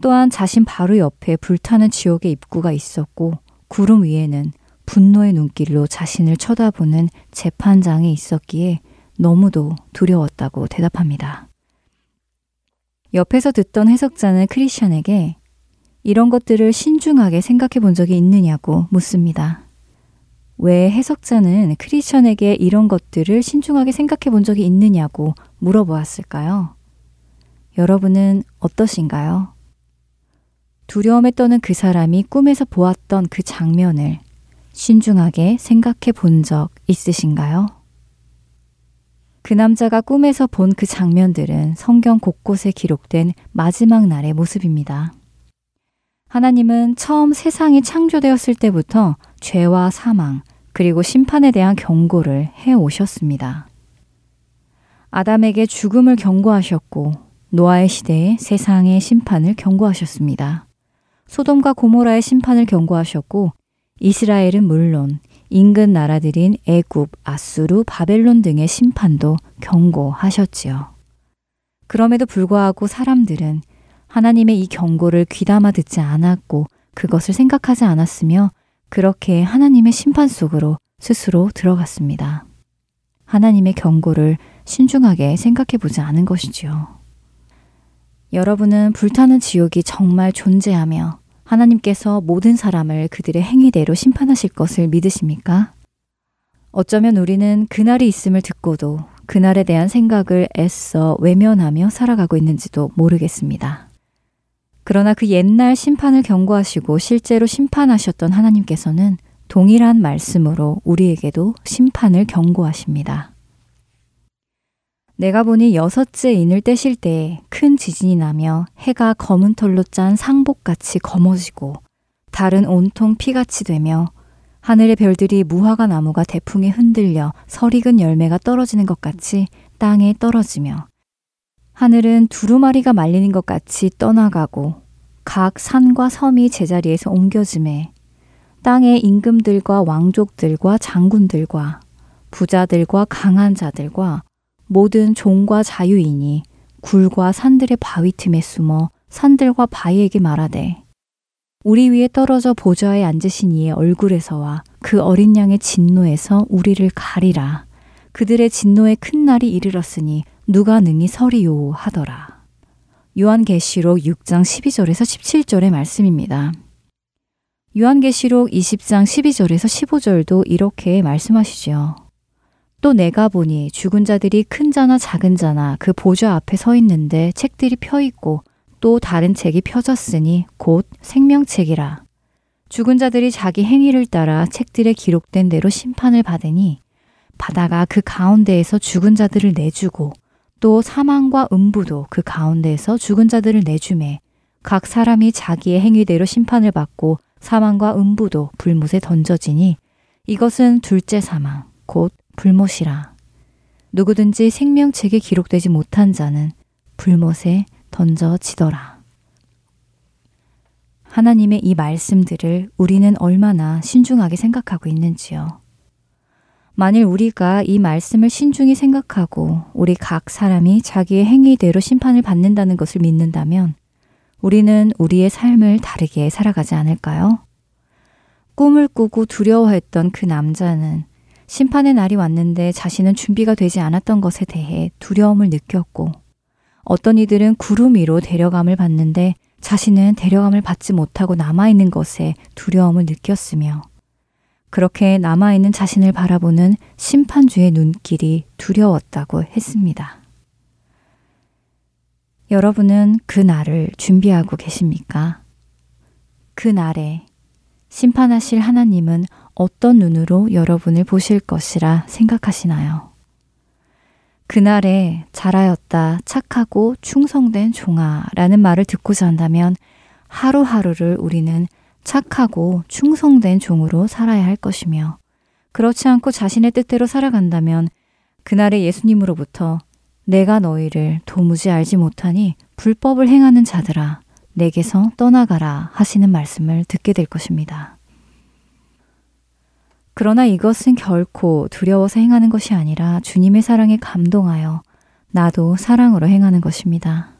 또한 자신 바로 옆에 불타는 지옥의 입구가 있었고 구름 위에는 분노의 눈길로 자신을 쳐다보는 재판장이 있었기에 너무도 두려웠다고 대답합니다. 옆에서 듣던 해석자는 크리스천에게 이런 것들을 신중하게 생각해 본 적이 있느냐고 묻습니다. 왜 해석자는 크리스천에게 이런 것들을 신중하게 생각해 본 적이 있느냐고 물어보았을까요? 여러분은 어떠신가요? 두려움에 떠는 그 사람이 꿈에서 보았던 그 장면을 신중하게 생각해 본 적 있으신가요? 그 남자가 꿈에서 본 그 장면들은 성경 곳곳에 기록된 마지막 날의 모습입니다. 하나님은 처음 세상이 창조되었을 때부터 죄와 사망, 그리고 심판에 대한 경고를 해 오셨습니다. 아담에게 죽음을 경고하셨고, 노아의 시대에 세상의 심판을 경고하셨습니다. 소돔과 고모라의 심판을 경고하셨고, 이스라엘은 물론 인근 나라들인 애굽, 아수르, 바벨론 등의 심판도 경고하셨지요. 그럼에도 불구하고 사람들은 하나님의 이 경고를 귀담아 듣지 않았고 그것을 생각하지 않았으며 그렇게 하나님의 심판 속으로 스스로 들어갔습니다. 하나님의 경고를 신중하게 생각해 보지 않은 것이지요. 여러분은 불타는 지옥이 정말 존재하며 하나님께서 모든 사람을 그들의 행위대로 심판하실 것을 믿으십니까? 어쩌면 우리는 그날이 있음을 듣고도 그날에 대한 생각을 애써 외면하며 살아가고 있는지도 모르겠습니다. 그러나 그 옛날 심판을 경고하시고 실제로 심판하셨던 하나님께서는 동일한 말씀으로 우리에게도 심판을 경고하십니다. 내가 보니 여섯째 인을 떼실 때에 큰 지진이 나며 해가 검은 털로 짠 상복같이 검어지고 달은 온통 피같이 되며 하늘의 별들이 무화과 나무가 대풍에 흔들려 설익은 열매가 떨어지는 것 같이 땅에 떨어지며 하늘은 두루마리가 말리는 것 같이 떠나가고 각 산과 섬이 제자리에서 옮겨짐에 땅의 임금들과 왕족들과 장군들과 부자들과 강한 자들과 모든 종과 자유인이 굴과 산들의 바위 틈에 숨어 산들과 바위에게 말하되 우리 위에 떨어져 보좌에 앉으신 이의 얼굴에서와 그 어린 양의 진노에서 우리를 가리라. 그들의 진노의 큰 날이 이르렀으니 누가 능히 서리요 하더라. 요한계시록 6장 12절에서 17절의 말씀입니다. 요한계시록 20장 12절에서 15절도 이렇게 말씀하시죠. 또 내가 보니 죽은 자들이 큰 자나 작은 자나 그 보좌 앞에 서 있는데 책들이 펴 있고 또 다른 책이 펴졌으니 곧 생명책이라. 죽은 자들이 자기 행위를 따라 책들에 기록된 대로 심판을 받으니 바다가 그 가운데에서 죽은 자들을 내주고 또 사망과 음부도 그 가운데에서 죽은 자들을 내주매 각 사람이 자기의 행위대로 심판을 받고 사망과 음부도 불못에 던져지니 이것은 둘째 사망 곧 불못이라. 누구든지 생명책에 기록되지 못한 자는 불못에 던져지더라. 하나님의 이 말씀들을 우리는 얼마나 신중하게 생각하고 있는지요. 만일 우리가 이 말씀을 신중히 생각하고 우리 각 사람이 자기의 행위대로 심판을 받는다는 것을 믿는다면 우리는 우리의 삶을 다르게 살아가지 않을까요? 꿈을 꾸고 두려워했던 그 남자는 심판의 날이 왔는데 자신은 준비가 되지 않았던 것에 대해 두려움을 느꼈고 어떤 이들은 구름 위로 데려감을 받는데 자신은 데려감을 받지 못하고 남아있는 것에 두려움을 느꼈으며 그렇게 남아있는 자신을 바라보는 심판주의 눈길이 두려웠다고 했습니다. 여러분은 그 날을 준비하고 계십니까? 그 날에 심판하실 하나님은 어떤 눈으로 여러분을 보실 것이라 생각하시나요? 그날에 잘하였다, 착하고 충성된 종아 라는 말을 듣고자 한다면 하루하루를 우리는 착하고 충성된 종으로 살아야 할 것이며 그렇지 않고 자신의 뜻대로 살아간다면 그날의 예수님으로부터 내가 너희를 도무지 알지 못하니 불법을 행하는 자들아 내게서 떠나가라 하시는 말씀을 듣게 될 것입니다. 그러나 이것은 결코 두려워서 행하는 것이 아니라 주님의 사랑에 감동하여 나도 사랑으로 행하는 것입니다.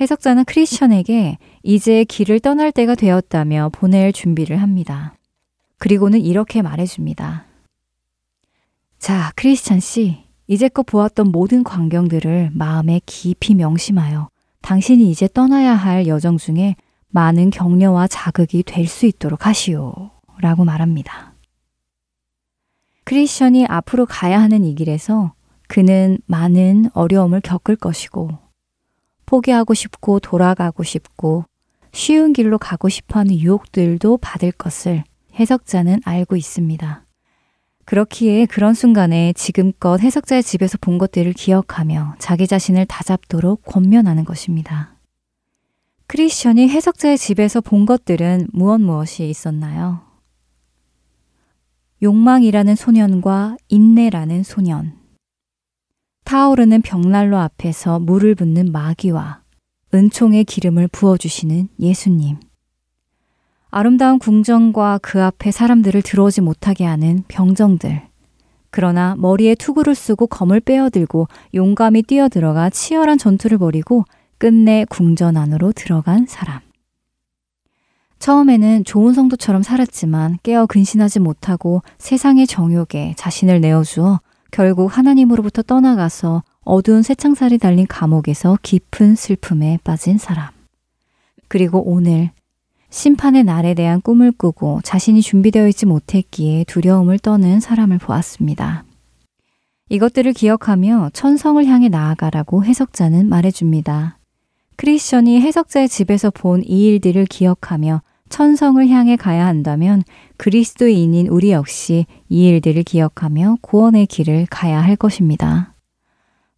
해석자는 크리스천에게 이제 길을 떠날 때가 되었다며 보낼 준비를 합니다. 그리고는 이렇게 말해줍니다. 자, 크리스찬 씨, 이제껏 보았던 모든 광경들을 마음에 깊이 명심하여 당신이 이제 떠나야 할 여정 중에 많은 격려와 자극이 될 수 있도록 하시오. 라고 말합니다. 크리스천이 앞으로 가야 하는 이 길에서 그는 많은 어려움을 겪을 것이고 포기하고 싶고 돌아가고 싶고 쉬운 길로 가고 싶어 하는 유혹들도 받을 것을 해석자는 알고 있습니다. 그렇기에 그런 순간에 지금껏 해석자의 집에서 본 것들을 기억하며 자기 자신을 다잡도록 권면하는 것입니다. 크리스천이 해석자의 집에서 본 것들은 무엇 무엇이 있었나요? 욕망이라는 소년과 인내라는 소년. 타오르는 벽난로 앞에서 물을 붓는 마귀와 은총의 기름을 부어주시는 예수님. 아름다운 궁정과 그 앞에 사람들을 들어오지 못하게 하는 병정들. 그러나 머리에 투구를 쓰고 검을 빼어들고 용감히 뛰어들어가 치열한 전투를 벌이고 끝내 궁전 안으로 들어간 사람. 처음에는 좋은 성도처럼 살았지만 깨어 근신하지 못하고 세상의 정욕에 자신을 내어주어 결국 하나님으로부터 떠나가서 어두운 새창살이 달린 감옥에서 깊은 슬픔에 빠진 사람. 그리고 오늘 심판의 날에 대한 꿈을 꾸고 자신이 준비되어 있지 못했기에 두려움을 떠는 사람을 보았습니다. 이것들을 기억하며 천성을 향해 나아가라고 해석자는 말해줍니다. 크리스천이 해석자의 집에서 본 이 일들을 기억하며 천성을 향해 가야 한다면 그리스도인인 우리 역시 이 일들을 기억하며 구원의 길을 가야 할 것입니다.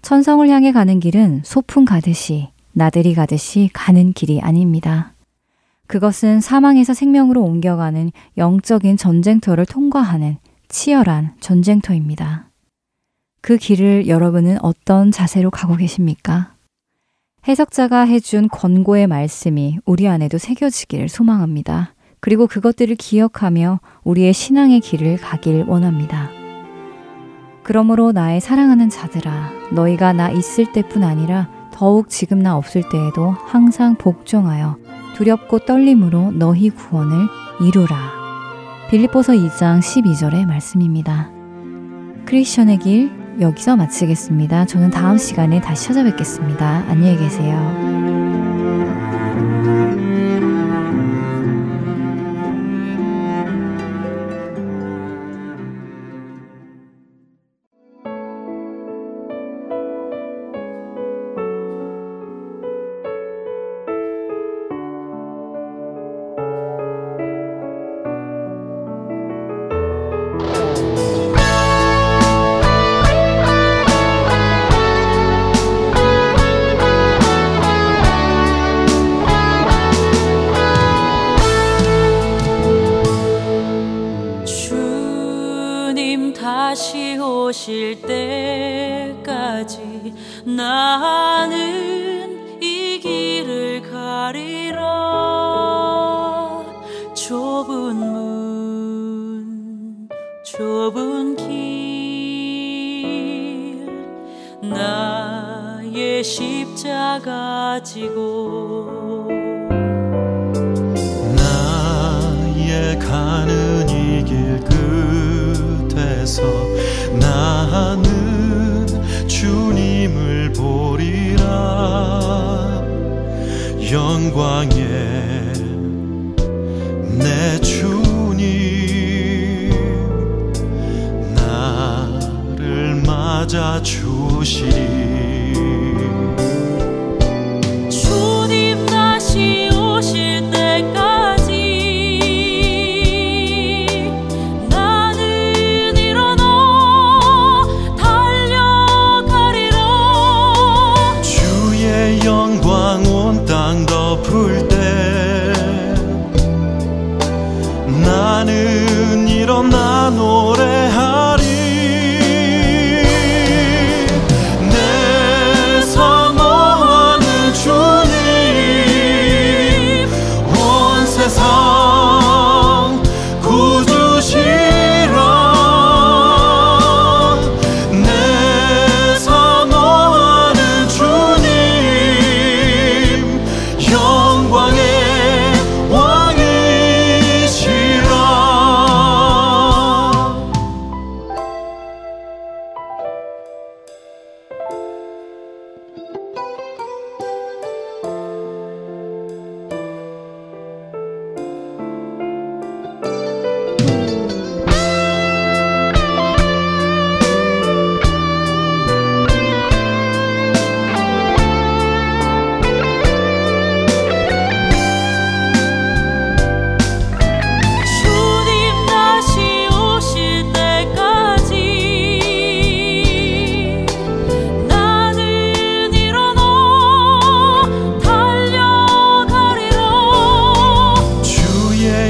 천성을 향해 가는 길은 소풍 가듯이 나들이 가듯이 가는 길이 아닙니다. 그것은 사망에서 생명으로 옮겨가는 영적인 전쟁터를 통과하는 치열한 전쟁터입니다. 그 길을 여러분은 어떤 자세로 가고 계십니까? 해석자가 해준 권고의 말씀이 우리 안에도 새겨지기를 소망합니다. 그리고 그것들을 기억하며 우리의 신앙의 길을 가길 원합니다. 그러므로 나의 사랑하는 자들아, 너희가 나 있을 때뿐 아니라 더욱 지금 나 없을 때에도 항상 복종하여 두렵고 떨림으로 너희 구원을 이루라. 빌립보서 2장 12절의 말씀입니다. 크리스천의 길 여기서 마치겠습니다. 저는 다음 시간에 다시 찾아뵙겠습니다. 안녕히 계세요. 일어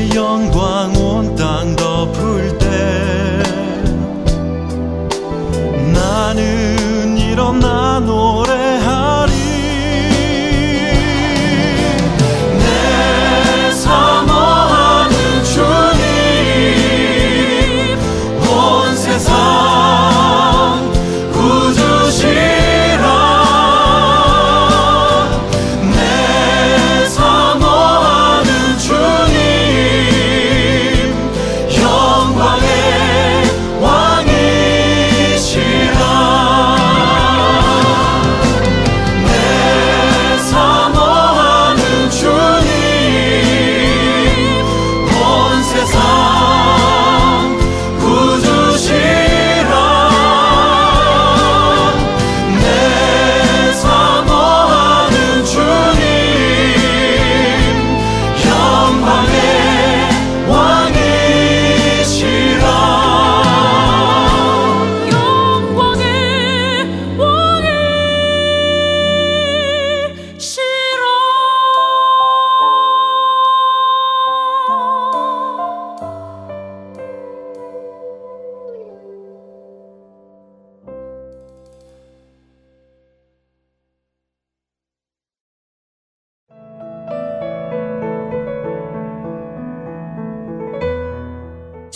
阳光